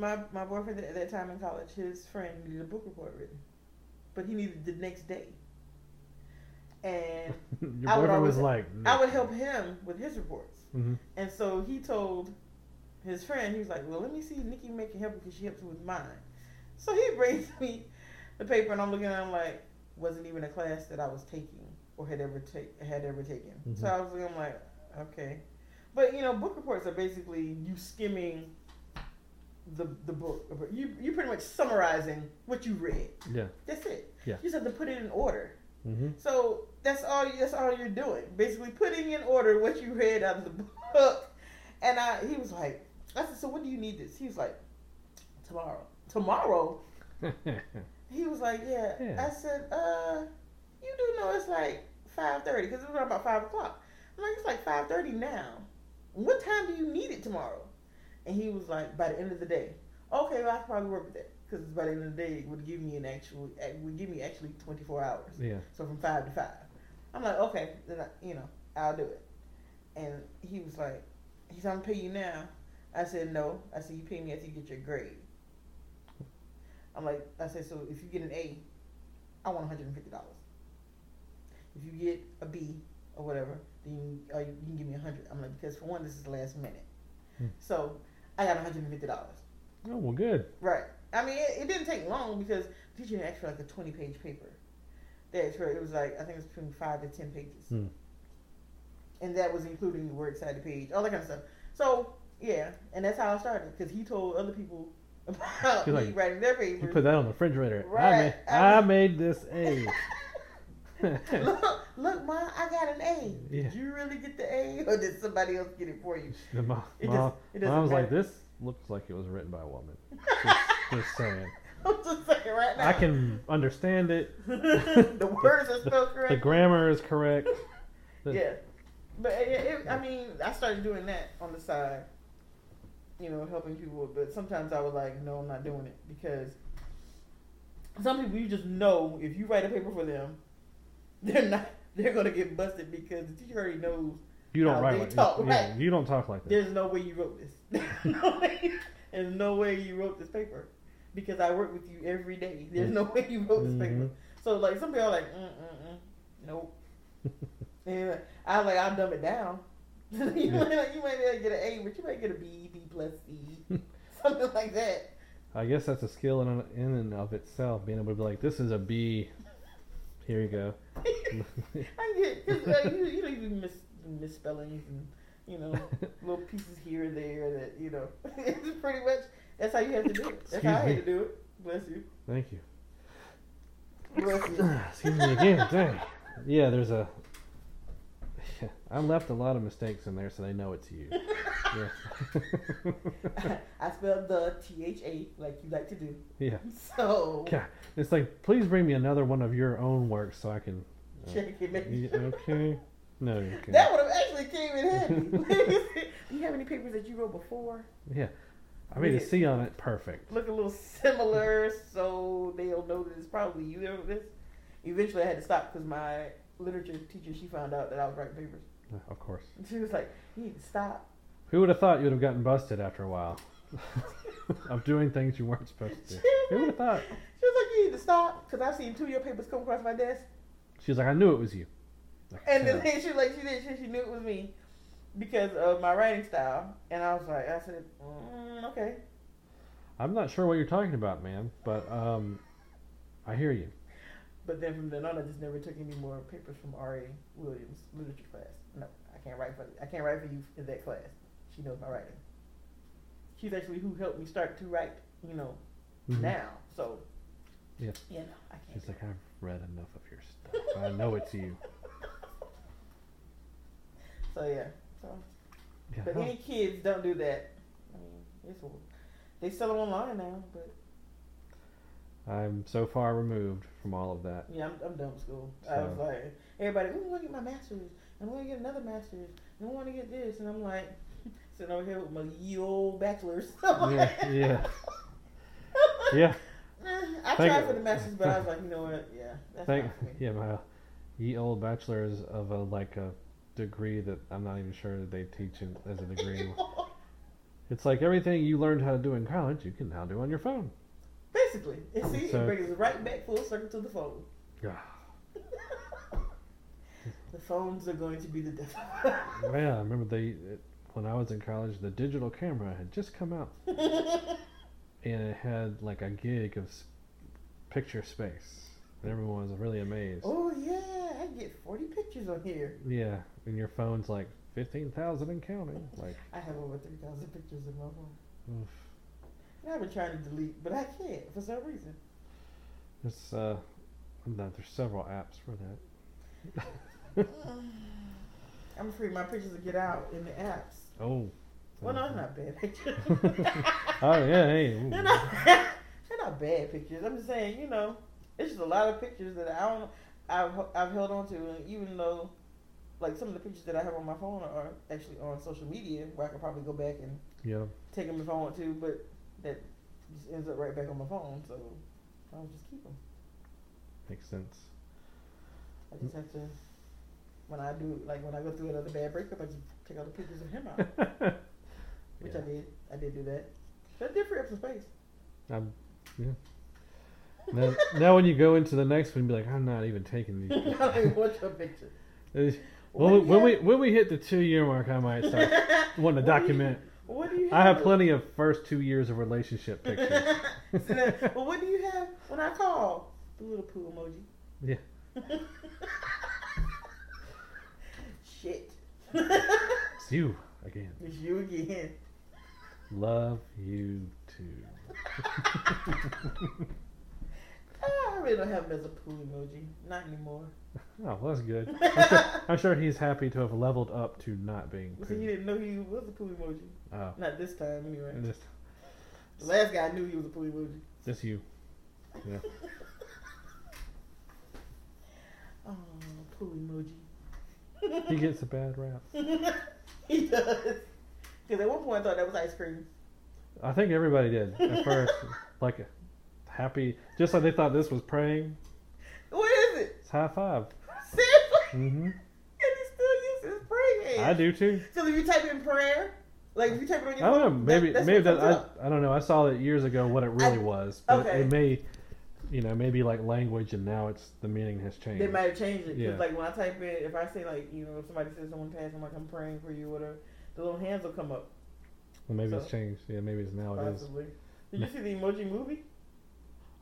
Speaker 1: my my boyfriend at that time in college, his friend needed a book report written, but he needed the next day. And I would always-
Speaker 2: like,
Speaker 1: I would help him with his reports.
Speaker 2: hmm
Speaker 1: And so he told his friend, he was like, "Well, let me see Nikki make it help because she helps with mine." So he brings me the paper, and I'm looking at him like, wasn't even a class that I was taking or had ever take had ever taken. So
Speaker 2: Mhm.
Speaker 1: I was looking, I'm like, okay, but you know, book reports are basically you skimming the the book. You you pretty much summarizing what you read.
Speaker 2: Yeah.
Speaker 1: That's it.
Speaker 2: Yeah.
Speaker 1: You just have to put it in order.
Speaker 2: hmm
Speaker 1: So that's all. That's all you're doing. Basically, putting in order what you read out of the book. And I, he was like, I said, so when do you need this? He was like, tomorrow. Tomorrow. He was like, yeah.
Speaker 2: Yeah.
Speaker 1: I said, uh, you do know it's like five thirty because it was around about five o'clock. I'm like, it's like five thirty now. What time do you need it tomorrow? And he was like, by the end of the day. Okay, well I can probably work with that because by the end of the day it would give me an actual, it would give me actually 24 hours.
Speaker 2: yeah.
Speaker 1: So from five to five. I'm like, okay, then I, you know, I'll do it. And he was like, he said, I'm gonna pay you now. I said, no. I said, you pay me after you get your grade. I'm like, I said, so if you get an A, I want $150. If you get a B or whatever, then you, uh, you can give me 100 I'm like, because for one, this is the last minute.
Speaker 2: Hmm.
Speaker 1: So I got $150.
Speaker 2: Oh well, good.
Speaker 1: Right. I mean, it, it didn't take long because the teacher had actually like a 20 page paper. That's where it was like, I think it was between five to 10 pages.
Speaker 2: Hmm.
Speaker 1: And that was including the word side page, all that kind of stuff. So, yeah, and that's how I started because he told other people about
Speaker 2: You're
Speaker 1: me
Speaker 2: like,
Speaker 1: writing their
Speaker 2: You
Speaker 1: papers.
Speaker 2: put that on the refrigerator. I
Speaker 1: Right.
Speaker 2: made,
Speaker 1: I
Speaker 2: I made this A.
Speaker 1: look, look, Ma, I got an A.
Speaker 2: Yeah.
Speaker 1: Did you really get the A or did somebody else get it for you?
Speaker 2: The mom,
Speaker 1: It
Speaker 2: mom,
Speaker 1: does- it
Speaker 2: mom was like, "This looks like it was written by a woman." Just, just saying.
Speaker 1: I'm just saying right now.
Speaker 2: I can understand it.
Speaker 1: the words are spelled correct.
Speaker 2: The grammar is correct. The-
Speaker 1: yeah, but it, it, I mean, I started doing that on the side. You know, helping people. But sometimes I was like, no, I'm not doing it because some people you just know if you write a paper for them, they're not. They're gonna get busted because the teacher already knows
Speaker 2: You don't
Speaker 1: How
Speaker 2: write
Speaker 1: they
Speaker 2: like
Speaker 1: talk,
Speaker 2: yeah,
Speaker 1: right.
Speaker 2: You don't talk like that.
Speaker 1: There's no way you wrote this. no way, there's no way you wrote this paper because I work with you every day. There's no way you wrote this paper.
Speaker 2: Mhm.
Speaker 1: So like some people are like, mm mm mm, nope. and I was like, I'll dumb it down. you, might, you might be able to get an A, but you might get a B, B plus C, something like that.
Speaker 2: I guess that's a skill in, in and of itself, being able to be like, this is a B. Here you go.
Speaker 1: I get uh, you, you know you do miss misspellings and you know little pieces here and there that you know it's pretty much that's how you have to do it. That's how I
Speaker 2: Excuse
Speaker 1: had to do it. Bless you.
Speaker 2: Thank you.
Speaker 1: Bless you.
Speaker 2: Excuse me again. Dang. Yeah, there's a. I left a lot of mistakes in there, so they know it's you. Yeah.
Speaker 1: I spelled the T H A like you like to do.
Speaker 2: yeah.
Speaker 1: So
Speaker 2: God, it's like, please bring me another one of your own works so I can. uh,
Speaker 1: check it. make
Speaker 2: yeah,
Speaker 1: sure.
Speaker 2: okay. No, you can't.
Speaker 1: That would have actually came in handy. Do you have any papers that you wrote before?
Speaker 2: Yeah. I made a C on it. Perfect.
Speaker 1: Look a little similar, so they'll know that it's probably you that wrote this. Eventually, I had to stop because my literature teacher she found out that I was writing papers.
Speaker 2: Of course.
Speaker 1: And she was like, "You need to stop."
Speaker 2: Who would have thought you would have gotten busted after a while of doing things you weren't supposed to do? Who would have thought?
Speaker 1: she was like, "You need to stop," because I've seen two of your papers come across my desk,
Speaker 2: She was like, I knew it was you. Like,
Speaker 1: and then she was like, she did, she, she knew it was me because of my writing style, and I was like, I said, mm, "Okay."
Speaker 2: I'm not sure what you're talking about, man, but um, I hear you.
Speaker 1: But then from then on, I just never took any more papers from R.A. Williams literature class. No, I can't write for I can't write for you in that class. She knows my writing. She's actually who helped me start to write. You know,
Speaker 2: Mhm.
Speaker 1: now. So
Speaker 2: Yeah.
Speaker 1: you know, I can't.
Speaker 2: She's like, I've read enough of your stuff. I know it's you.
Speaker 1: So yeah. So,
Speaker 2: Yeah,
Speaker 1: but
Speaker 2: how-
Speaker 1: any kids don't do that. I mean, it's they sell them online now. But
Speaker 2: I'm so far removed from all of that.
Speaker 1: yeah, I'm, I'm done with school. I was like, everybody, we want to get my master's, and we want to get another master's, and we want to get this, and I'm like, sitting over here with my ye old bachelor's.
Speaker 2: Yeah, yeah, yeah.
Speaker 1: Eh, I
Speaker 2: Thank-
Speaker 1: tried for the master's, but I was like, you know what? Yeah, that's
Speaker 2: Thank,
Speaker 1: not for me.
Speaker 2: yeah, my ye old bachelor's of a like a degree that I'm not even sure that they teach in, as a degree. It's like everything you learned how to do in college, you can now do on your phone.
Speaker 1: Basically, it, see,
Speaker 2: So-
Speaker 1: it brings us right back full circle to the phone.
Speaker 2: Yeah.
Speaker 1: The phones are going to be the devil.
Speaker 2: Oh, yeah, I remember they it, when I was in college, the digital camera had just come out, and it had like a gig of picture space. And everyone was really amazed.
Speaker 1: oh yeah, I get forty pictures on here.
Speaker 2: Yeah, and your phone's like fifteen thousand and counting. Like,
Speaker 1: I have over three thousand pictures in my phone.
Speaker 2: oof.
Speaker 1: I've been trying to delete, but I can't for some reason.
Speaker 2: It's uh, no, there's several apps for that.
Speaker 1: I'm afraid my pictures will get out in the apps.
Speaker 2: Oh.
Speaker 1: Well, no, not bad pictures.
Speaker 2: oh yeah, hey. ooh.
Speaker 1: they're, not, they're not bad pictures. I'm just saying, you know, it's just a lot of pictures that I don't, I've I've held on to, and even though, like some of the pictures that I have on my phone are actually on social media, where I could probably go back and
Speaker 2: Yeah.
Speaker 1: take them if I want to, but that just ends up right back on my phone. So I'll just keep them.
Speaker 2: Makes sense.
Speaker 1: I just have to. When I do, like when I go through another bad breakup, I just take all the pictures of him out, which I did. I did do that. That did free up some space.
Speaker 2: I'm, yeah. Now, now when you go into the next one, be like, I'm not even taking these.
Speaker 1: Don't even want your picture.
Speaker 2: When, we, when we when we hit the two year mark, I might start wanting to
Speaker 1: What do you-
Speaker 2: document.
Speaker 1: What do you have?
Speaker 2: I have plenty of first two years of relationship pictures.
Speaker 1: So then- well, what do you have when I call? The little poo emoji.
Speaker 2: Yeah.
Speaker 1: Shit.
Speaker 2: It's you again.
Speaker 1: it's you again.
Speaker 2: Love you too.
Speaker 1: Ah, I really don't have him as a poo emoji. Not anymore.
Speaker 2: Oh, well, that's good. I'm sure, I'm sure he's happy to have leveled up to not being.
Speaker 1: So he didn't know he was a poo emoji.
Speaker 2: Oh,
Speaker 1: Not this time, anyway.
Speaker 2: just
Speaker 1: The last guy knew he was a poo emoji.
Speaker 2: just you. Yeah.
Speaker 1: Oh, poo emoji.
Speaker 2: He gets a bad rap.
Speaker 1: he does. Because at one point I thought that was ice cream.
Speaker 2: I think everybody did at first. like happy, just like they thought this was praying.
Speaker 1: What is it?
Speaker 2: It's high five.
Speaker 1: Seriously?
Speaker 2: hmm
Speaker 1: And he still uses prayer
Speaker 2: I do too.
Speaker 1: So if you type in prayer, like if you type it on
Speaker 2: I
Speaker 1: your
Speaker 2: don't know.
Speaker 1: phone,
Speaker 2: Maybe
Speaker 1: that,
Speaker 2: maybe that I,
Speaker 1: up.
Speaker 2: I don't know. I saw it years ago what it really
Speaker 1: I-
Speaker 2: was, but
Speaker 1: okay.
Speaker 2: it may, you know, maybe like language, and now it's the meaning has changed.
Speaker 1: They might have changed it.
Speaker 2: Yeah.
Speaker 1: like when I type in, if I say like, you know, if somebody says someone passed, I'm like, I'm praying for you, whatever, the little hands will come up.
Speaker 2: well, maybe it's changed. Yeah, maybe it's now it is.
Speaker 1: Did you see the emoji movie?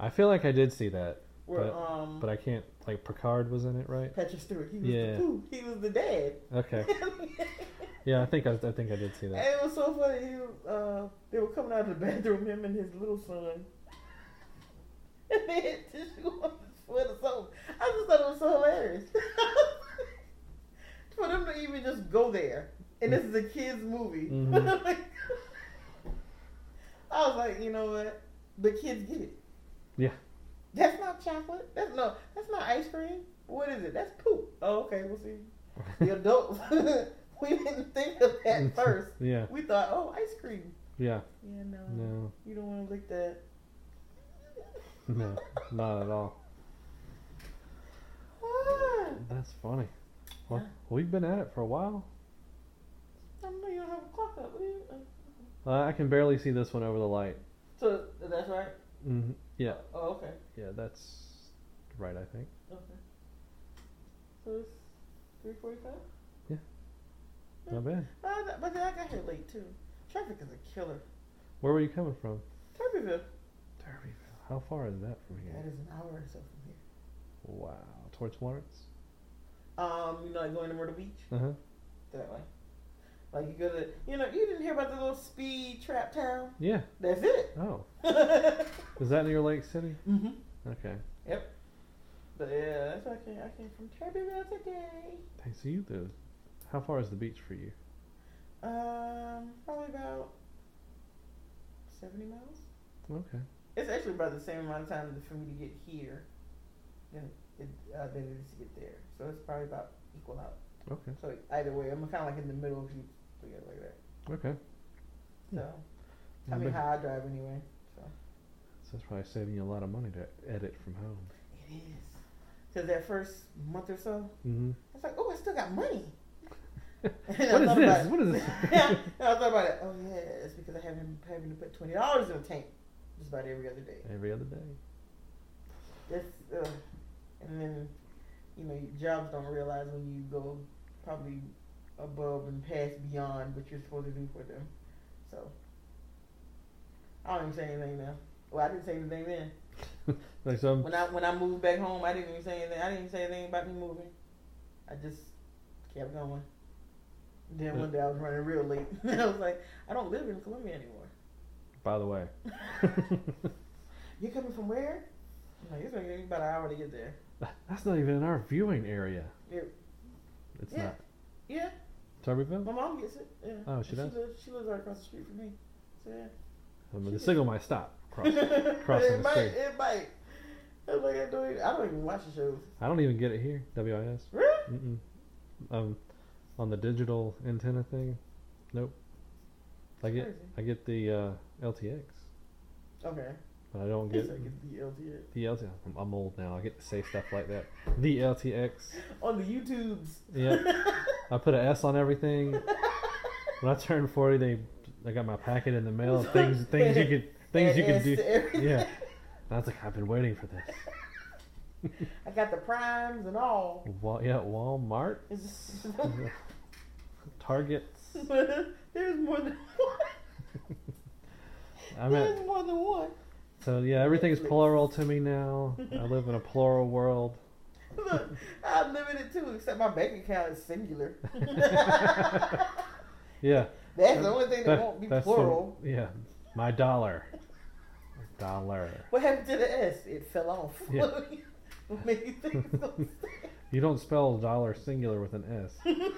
Speaker 2: I feel like I did see that,
Speaker 1: Where
Speaker 2: But-
Speaker 1: um
Speaker 2: but I can't. Like Picard was in it, right?
Speaker 1: Patrick Stewart, he was
Speaker 2: Yeah.
Speaker 1: the poo. He was the dad.
Speaker 2: Okay. Yeah, I think I, I think I did see
Speaker 1: And
Speaker 2: that.
Speaker 1: it was so funny. He uh, they were coming out of the bathroom, him and his little son. And they had tissue on or something. I just thought it was so hilarious. For them to even just go there. And this is a kid's movie.
Speaker 2: Mhm.
Speaker 1: I was like, you know what? The kids get it. That's not chocolate. That's no. That's not ice cream. What is it? That's poop. Oh, okay. We'll see. The adults. we didn't think of that first.
Speaker 2: Yeah,
Speaker 1: We thought, oh, ice cream.
Speaker 2: yeah.
Speaker 1: Yeah, no.
Speaker 2: No,
Speaker 1: You don't want to lick that.
Speaker 2: no, not at all.
Speaker 1: Ah,
Speaker 2: That's funny. Well,
Speaker 1: Yeah.
Speaker 2: we've been at it for a while.
Speaker 1: I know you don't have a clock up. Uh,
Speaker 2: Uh, I can barely see this one over the light.
Speaker 1: So that's right.
Speaker 2: hmm Yeah,
Speaker 1: Oh, okay.
Speaker 2: Yeah, that's right. I think.
Speaker 1: Okay. So it's three forty-five. Yeah.
Speaker 2: Not bad.
Speaker 1: Uh, but then I got here late too. Traffic is a killer.
Speaker 2: Where were you coming from?
Speaker 1: Turbeville.
Speaker 2: Derbyville. How far is that from
Speaker 1: That
Speaker 2: here?
Speaker 1: is an hour or so from here.
Speaker 2: Wow, towards Lawrence.
Speaker 1: Um, you know, like going to Myrtle Beach
Speaker 2: Uh huh.
Speaker 1: that way. Like you go to, you know, you didn't hear about the little speed trap town.
Speaker 2: Yeah.
Speaker 1: That's it.
Speaker 2: Oh,
Speaker 1: mm-hmm.
Speaker 2: is that near Lake City? Okay. Yep.
Speaker 1: But yeah, that's why I came. I came from today.
Speaker 2: Hey, so you the, how far is the beach for you?
Speaker 1: Um, probably about seventy miles.
Speaker 2: Okay.
Speaker 1: It's actually about the same amount of time for me to get here than it uh, than it is to get there. So it's probably about equal out.
Speaker 2: Okay.
Speaker 1: So either way, I'm kind of like in the middle of you like that.
Speaker 2: Okay.
Speaker 1: So I mean, how I drive anyway. So
Speaker 2: that's probably saving you a lot of money to edit from home.
Speaker 1: it is. Cause that first month or so,
Speaker 2: Mm-hmm.
Speaker 1: I was like, oh, I still got money.
Speaker 2: What is this? What is this?
Speaker 1: I thought about it. Oh yeah, it's because I haven't having to put twenty dollars in a tank just about every other day.
Speaker 2: Every other day.
Speaker 1: That's uh, and then you know jobs don't realize when you go probably above and past beyond what you're supposed to do for them. So I don't even say anything now. Well, I didn't say anything then.
Speaker 2: Like some.
Speaker 1: When I when I moved back home, I didn't even say anything. I didn't even say anything about me moving. I just kept going. Then one day I was running real late. I was like, I don't live in Columbia anymore.
Speaker 2: By the way.
Speaker 1: you're coming from where? I'm like, it's gonna take me about an hour to get there.
Speaker 2: That's not even in our viewing area.
Speaker 1: Yeah.
Speaker 2: It's
Speaker 1: Yeah.
Speaker 2: not.
Speaker 1: Yeah,
Speaker 2: Turbeville?
Speaker 1: my mom gets it. Yeah.
Speaker 2: Oh, she does?
Speaker 1: lives, she lives right across the street from me. So yeah.
Speaker 2: I mean, the signal might stop. Cross.
Speaker 1: it
Speaker 2: crossing the
Speaker 1: might.
Speaker 2: street.
Speaker 1: It might. I like, I don't, even, I don't even watch the shows.
Speaker 2: I don't even get it here. WIS.
Speaker 1: Really?
Speaker 2: Mm-mm. Um, on the digital antenna thing. Nope. I get
Speaker 1: Crazy.
Speaker 2: I get the uh, LTX,
Speaker 1: Okay.
Speaker 2: but I don't get
Speaker 1: I get the LTA.
Speaker 2: the LTX. I'm, I'm old now. I get to say stuff like that. The LTX.
Speaker 1: On the YouTubes.
Speaker 2: Yeah. I put an S on everything. When I turned forty, they I got my packet in the mail. Things things you could things you
Speaker 1: can
Speaker 2: do. Yeah. Was like, I've been waiting for this.
Speaker 1: I got the primes and all.
Speaker 2: Wal- yeah, Walmart, Targets.
Speaker 1: there's more than one.
Speaker 2: I'm at
Speaker 1: There's more than one.
Speaker 2: so yeah, everything
Speaker 1: is
Speaker 2: plural to me now. I live in a plural world.
Speaker 1: Look, I'm limited too, except my bank account is singular.
Speaker 2: Yeah.
Speaker 1: That's the only thing that,
Speaker 2: That-
Speaker 1: won't be
Speaker 2: that's the-
Speaker 1: plural.
Speaker 2: yeah, my dollar. Dollar.
Speaker 1: What happened to the S? It fell off.
Speaker 2: Yeah.
Speaker 1: what made you?
Speaker 2: You don't spell dollar singular with an S.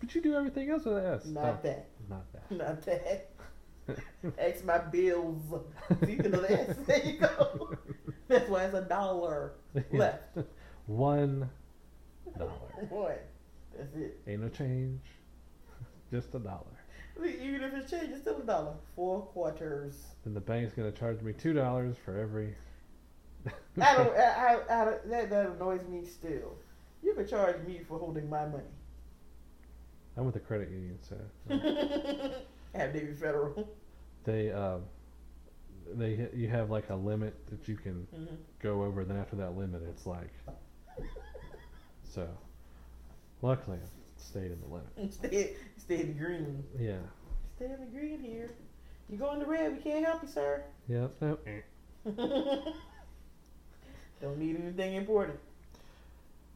Speaker 2: but you do everything else with an S.
Speaker 1: Not
Speaker 2: No,
Speaker 1: that.
Speaker 2: Not that.
Speaker 1: Not that. X my bills. Speaking of S, there you go. That's why it's a dollar left.
Speaker 2: One dollar.
Speaker 1: Boy, that's it.
Speaker 2: Ain't no change. Just a dollar.
Speaker 1: Even if it's change, it's still a dollar. Four quarters.
Speaker 2: Then the bank's gonna charge me two dollars for every.
Speaker 1: I don't. I, I, I don't that, that annoys me still. You can charge me for holding my money.
Speaker 2: I'm with the credit union, so
Speaker 1: have Navy Federal.
Speaker 2: they um, they you have like a limit that you can
Speaker 1: Mm-hmm.
Speaker 2: go over. Then after that limit, it's like so. Luckily, stayed in the limit.
Speaker 1: Stay, stay in the green.
Speaker 2: Yeah.
Speaker 1: Stay in the green here. You go in the red, we can't help you, sir.
Speaker 2: Eh.
Speaker 1: Don't need anything important.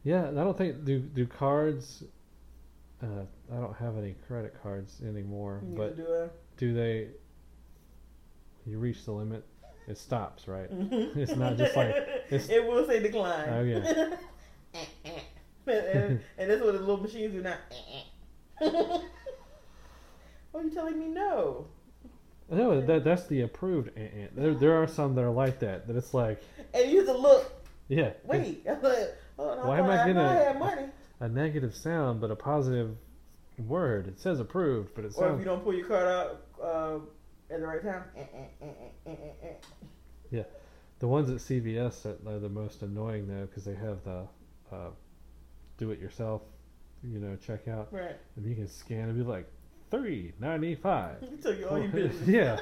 Speaker 2: Yeah. I don't think do do cards. Uh, I don't have any credit cards anymore,
Speaker 1: Neither
Speaker 2: but
Speaker 1: do I.
Speaker 2: do they? You reach the limit, it stops, right? It's not just like-
Speaker 1: it will say decline.
Speaker 2: Oh, yeah.
Speaker 1: And, and that's what the little machines do now. oh, you telling me no?
Speaker 2: No, that that's the approved. There there are some that are like that. That it's like,
Speaker 1: And you have to look.
Speaker 2: yeah,
Speaker 1: Wait. I'm like, oh, no,
Speaker 2: Why am I
Speaker 1: I know
Speaker 2: gonna-
Speaker 1: I have money.
Speaker 2: a negative sound but a positive word. It says approved, but it
Speaker 1: Or if you don't pull your card out uh, at the right time. eh, eh, eh, eh.
Speaker 2: the ones at CVS are, are the most annoying though because they have the uh, do it yourself, you know, checkout,
Speaker 1: Right.
Speaker 2: and you can scan and be like three ninety five.
Speaker 1: Oh, you all your business.
Speaker 2: yeah.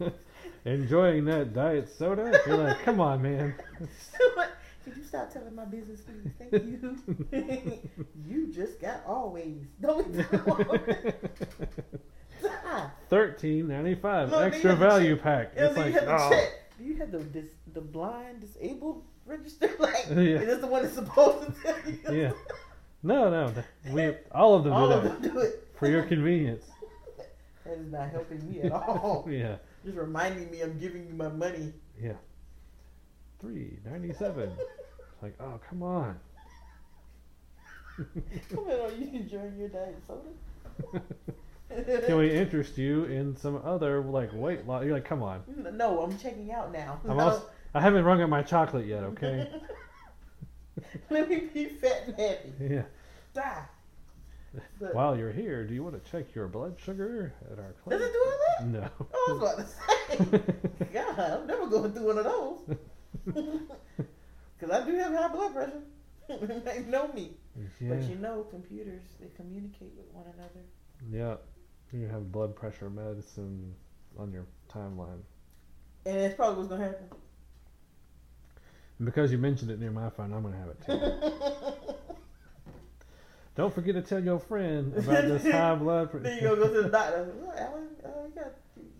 Speaker 2: Enjoying that diet soda? You're like, come on, man.
Speaker 1: Could you stop telling my business, please? Thank you. you just got always. Don't.
Speaker 2: Thirteen ninety five extra value
Speaker 1: check.
Speaker 2: pack. It's like, oh,
Speaker 1: check? Do you have the dis, the blind disabled register? Like,
Speaker 2: Yeah.
Speaker 1: is this the one that's supposed to tell you?
Speaker 2: yeah. No, no, we all of them
Speaker 1: All
Speaker 2: do
Speaker 1: of
Speaker 2: that
Speaker 1: them do it.
Speaker 2: for your convenience.
Speaker 1: That is not helping me at all.
Speaker 2: yeah,
Speaker 1: Just reminding me I'm giving you my money.
Speaker 2: yeah. Three ninety seven. Like, oh, come on.
Speaker 1: Come on, are you enjoying your diet soda?
Speaker 2: Can we interest you in some other like weight loss? You're like, come on.
Speaker 1: No, I'm checking out now.
Speaker 2: I'm also, I haven't rung up my chocolate yet. Okay.
Speaker 1: Let me be fat and happy.
Speaker 2: yeah.
Speaker 1: Die. But-
Speaker 2: While you're here, do you want to check your blood sugar at our
Speaker 1: Does
Speaker 2: clinic?
Speaker 1: it do all that?
Speaker 2: No.
Speaker 1: Oh, I was about to say. God, I'm never going through one of those. Because I do have high blood pressure. they know me.
Speaker 2: yeah.
Speaker 1: But you know, computers, they communicate with one another.
Speaker 2: Yeah. You have blood pressure medicine on your timeline.
Speaker 1: And that's probably what's going to happen.
Speaker 2: And because you mentioned it near my phone, I'm gonna have it too. Don't forget to tell your friend about this high blood
Speaker 1: then
Speaker 2: pressure.
Speaker 1: you go to the doctor. Well, Alan, uh,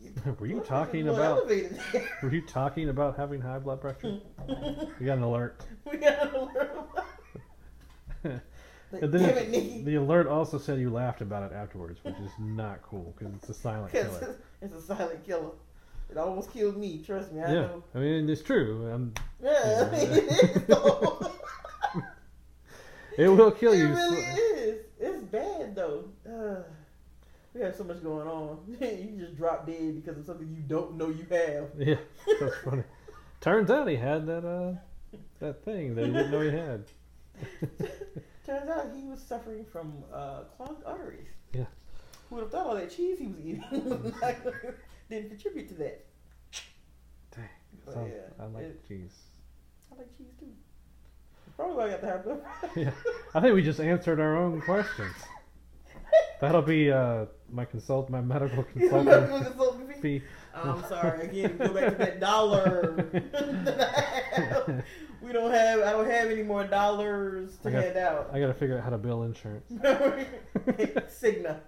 Speaker 1: you got,
Speaker 2: Were you talking about? Were you talking about having high blood pressure? You got an alert.
Speaker 1: we got to about Like,
Speaker 2: And then it-
Speaker 1: it,
Speaker 2: the alert also said you laughed about it afterwards, which is not cool because it's a silent killer.
Speaker 1: it's a silent killer. It almost killed me. Trust me, I
Speaker 2: Yeah,
Speaker 1: know.
Speaker 2: I mean it's true. Um,
Speaker 1: Yeah, I mean, it is. though.
Speaker 2: it will kill
Speaker 1: it
Speaker 2: you.
Speaker 1: really is. It's bad though. Uh, we have so much going on. you just drop dead because of something you don't know you have.
Speaker 2: Yeah, that's funny. Turns out he had that uh that thing that he didn't know he had.
Speaker 1: Turns out he was suffering from uh, clogged arteries.
Speaker 2: Yeah.
Speaker 1: Who would have thought all that cheese he was eating didn't contribute to that?
Speaker 2: Dang.
Speaker 1: But
Speaker 2: So,
Speaker 1: yeah,
Speaker 2: I like
Speaker 1: it-
Speaker 2: cheese.
Speaker 1: I like cheese too. Probably why I got the high blood.
Speaker 2: Yeah, I think we just answered our own questions. That'll be uh my consult my medical consultant
Speaker 1: fee.
Speaker 2: fee.
Speaker 1: I'm sorry again. Go back to that dollar. we don't have. I don't have any more dollars to
Speaker 2: got-
Speaker 1: hand out.
Speaker 2: I gotta figure out how to bill insurance.
Speaker 1: Cigna.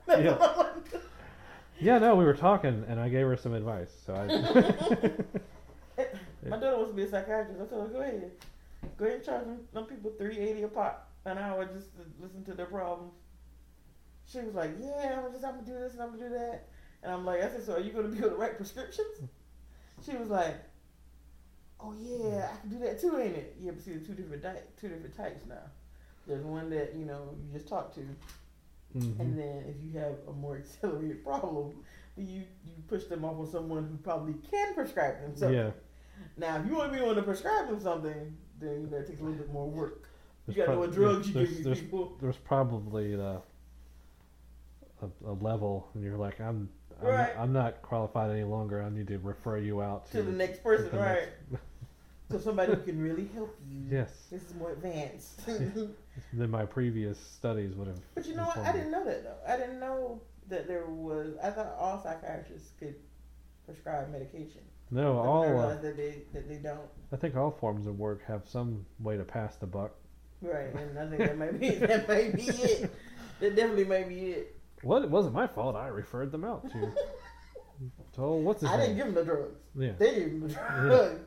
Speaker 2: Yeah. Yeah, no, we were talking and I gave her some advice. So I
Speaker 1: My daughter wants to be a psychiatrist. I told her, go ahead. Go ahead and charge them, them people three eighty a pop an hour just to listen to their problems. She was like, Yeah, I'm just I'm gonna do this and I'm gonna do that. And I'm like, I said, So are you gonna be able to write prescriptions? She was like, Oh yeah, I can do that too, ain't it? Yeah, but see there's two different di- two different types now. There's one that, you know, you just talk to
Speaker 2: Mhm.
Speaker 1: and then if you have a more accelerated problem, you you push them off on someone who probably can prescribe them something.
Speaker 2: yeah.
Speaker 1: Now, if you want to be the one to prescribe them something, then you know it takes a little bit more work. You gotta know
Speaker 2: prob-
Speaker 1: what drugs you
Speaker 2: there's,
Speaker 1: give these people.
Speaker 2: there's probably the, a, a level, and you're like, I'm, I'm,
Speaker 1: Right.
Speaker 2: not, I'm not qualified any longer. I need to refer you out to,
Speaker 1: To the next person,
Speaker 2: the
Speaker 1: right?
Speaker 2: next-
Speaker 1: So somebody who can really help you.
Speaker 2: yes,
Speaker 1: This is more advanced.
Speaker 2: than my previous studies would have.
Speaker 1: but you know what? I didn't know that though. I didn't know that there was. I thought all psychiatrists could prescribe medication.
Speaker 2: No,
Speaker 1: But I
Speaker 2: all. Uh,
Speaker 1: that they that they don't.
Speaker 2: I think all forms of work have some way to pass the buck.
Speaker 1: Right, and I think that might be that might be it. That definitely might be it.
Speaker 2: Well, it wasn't my fault. I referred them out to. Told what's his
Speaker 1: I
Speaker 2: name?
Speaker 1: didn't give them the drugs.
Speaker 2: yeah.
Speaker 1: They gave them the drugs.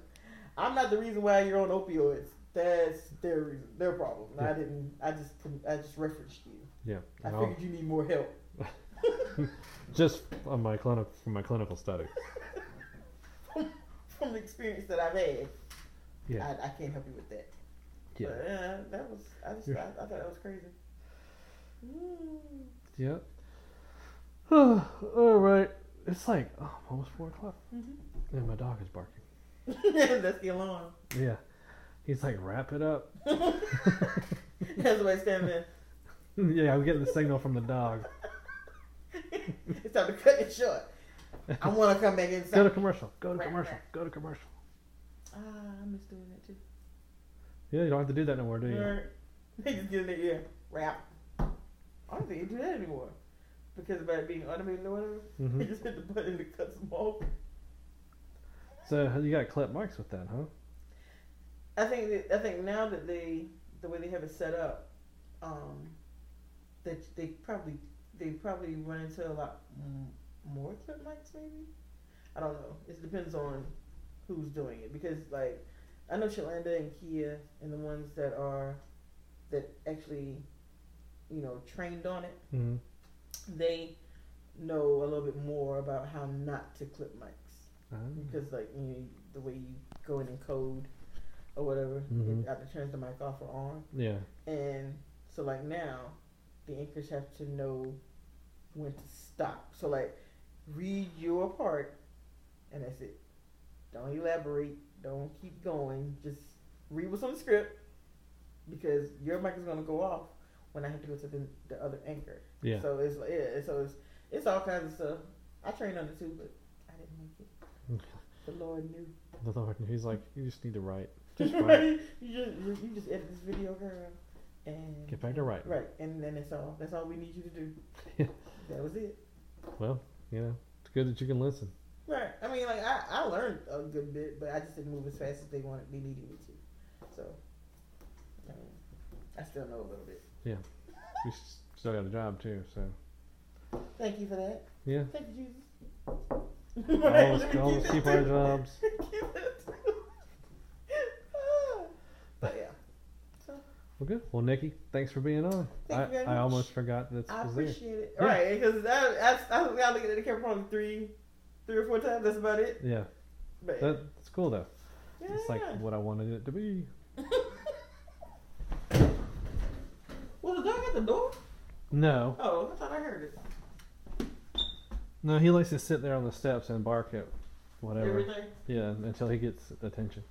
Speaker 1: I'm not the reason why you're on opioids. That's their reason, their problem. I didn't. I just I just referenced you.
Speaker 2: Yeah.
Speaker 1: I figured you need more help.
Speaker 2: just on my clinic from my clinical study.
Speaker 1: From the experience that I've had,
Speaker 2: Yeah.
Speaker 1: I, I can't help you with that.
Speaker 2: Yeah.
Speaker 1: But, uh, that was I just
Speaker 2: Yeah.
Speaker 1: I, I thought that was crazy. Mm.
Speaker 2: Yeah. all right. It's like oh, almost four o'clock,
Speaker 1: Mhm.
Speaker 2: and my dog is barking.
Speaker 1: That's the alarm.
Speaker 2: Yeah. He's like, wrap it up.
Speaker 1: That's why I stand there.
Speaker 2: yeah, I'm getting the signal from the dog.
Speaker 1: It's time to cut it short. I want to come back inside.
Speaker 2: Go to commercial. Go to
Speaker 1: Right,
Speaker 2: commercial.
Speaker 1: right.
Speaker 2: Go to commercial.
Speaker 1: Ah, I miss doing that too.
Speaker 2: Yeah, you don't have to do that no more, do you?
Speaker 1: Right. They just get in their ear. Rap. I don't think you do that anymore. Because of it being automated or whatever.
Speaker 2: hmm
Speaker 1: They just hit the button to cut them off.
Speaker 2: So you got clip mics with that, huh?
Speaker 1: I think that, I think now that they the way they have it set up, um, that they probably they probably run into a lot more clip mics maybe. I don't know. It depends on who's doing it because like I know Shalanda and Kia and the ones that are that actually you know trained on it.
Speaker 2: Mm-hmm.
Speaker 1: They know a little bit more about how not to clip mics
Speaker 2: Mm-hmm.
Speaker 1: because like you know, the way you go in and code or whatever,
Speaker 2: Mhm.
Speaker 1: it either turns the mic off or on.
Speaker 2: Yeah.
Speaker 1: And so like now, the anchors have to know when to stop. So like, read your part, and that's it. Don't elaborate. Don't keep going. Just read what's on the script, because your mic is gonna go off when I have to go to the, the other anchor.
Speaker 2: Yeah.
Speaker 1: So it's yeah. So it's it's all kinds of stuff. I train on it too, but I didn't make it. The Lord knew.
Speaker 2: The Lord, knew. he's like, you just need to write. Just write.
Speaker 1: You just you just edit this video, girl, and
Speaker 2: Get back to writing.
Speaker 1: Right, and then that's all. That's all we need you to do.
Speaker 2: Yeah.
Speaker 1: That was it.
Speaker 2: Well, you know, it's good that you can listen.
Speaker 1: Right. I mean, like I, I learned a good bit, but I just didn't move as fast as they wanted, they needed me to. So, I mean, I still know a little bit.
Speaker 2: Yeah. we still got a job too, so
Speaker 1: Thank you for that.
Speaker 2: yeah.
Speaker 1: Thank you, Jesus.
Speaker 2: Always,
Speaker 1: Let me
Speaker 2: always
Speaker 1: that
Speaker 2: keep our jobs.
Speaker 1: That but yeah,
Speaker 2: Well, good. Well, Nikki, thanks for being on.
Speaker 1: Thank
Speaker 2: I,
Speaker 1: you very
Speaker 2: I almost forgot that
Speaker 1: I
Speaker 2: was there.
Speaker 1: appreciate it.
Speaker 2: Yeah.
Speaker 1: Right, because I, I, I, I got looking at the camera probably three, three or four times. That's about it.
Speaker 2: Yeah,
Speaker 1: But
Speaker 2: that, that's cool though.
Speaker 1: yeah.
Speaker 2: It's like what I wanted it to be.
Speaker 1: Was the dog at the door?
Speaker 2: No,
Speaker 1: Oh, I thought I heard it.
Speaker 2: No, he likes to sit there on the steps and bark at whatever.
Speaker 1: Everything.
Speaker 2: Yeah, until he gets attention.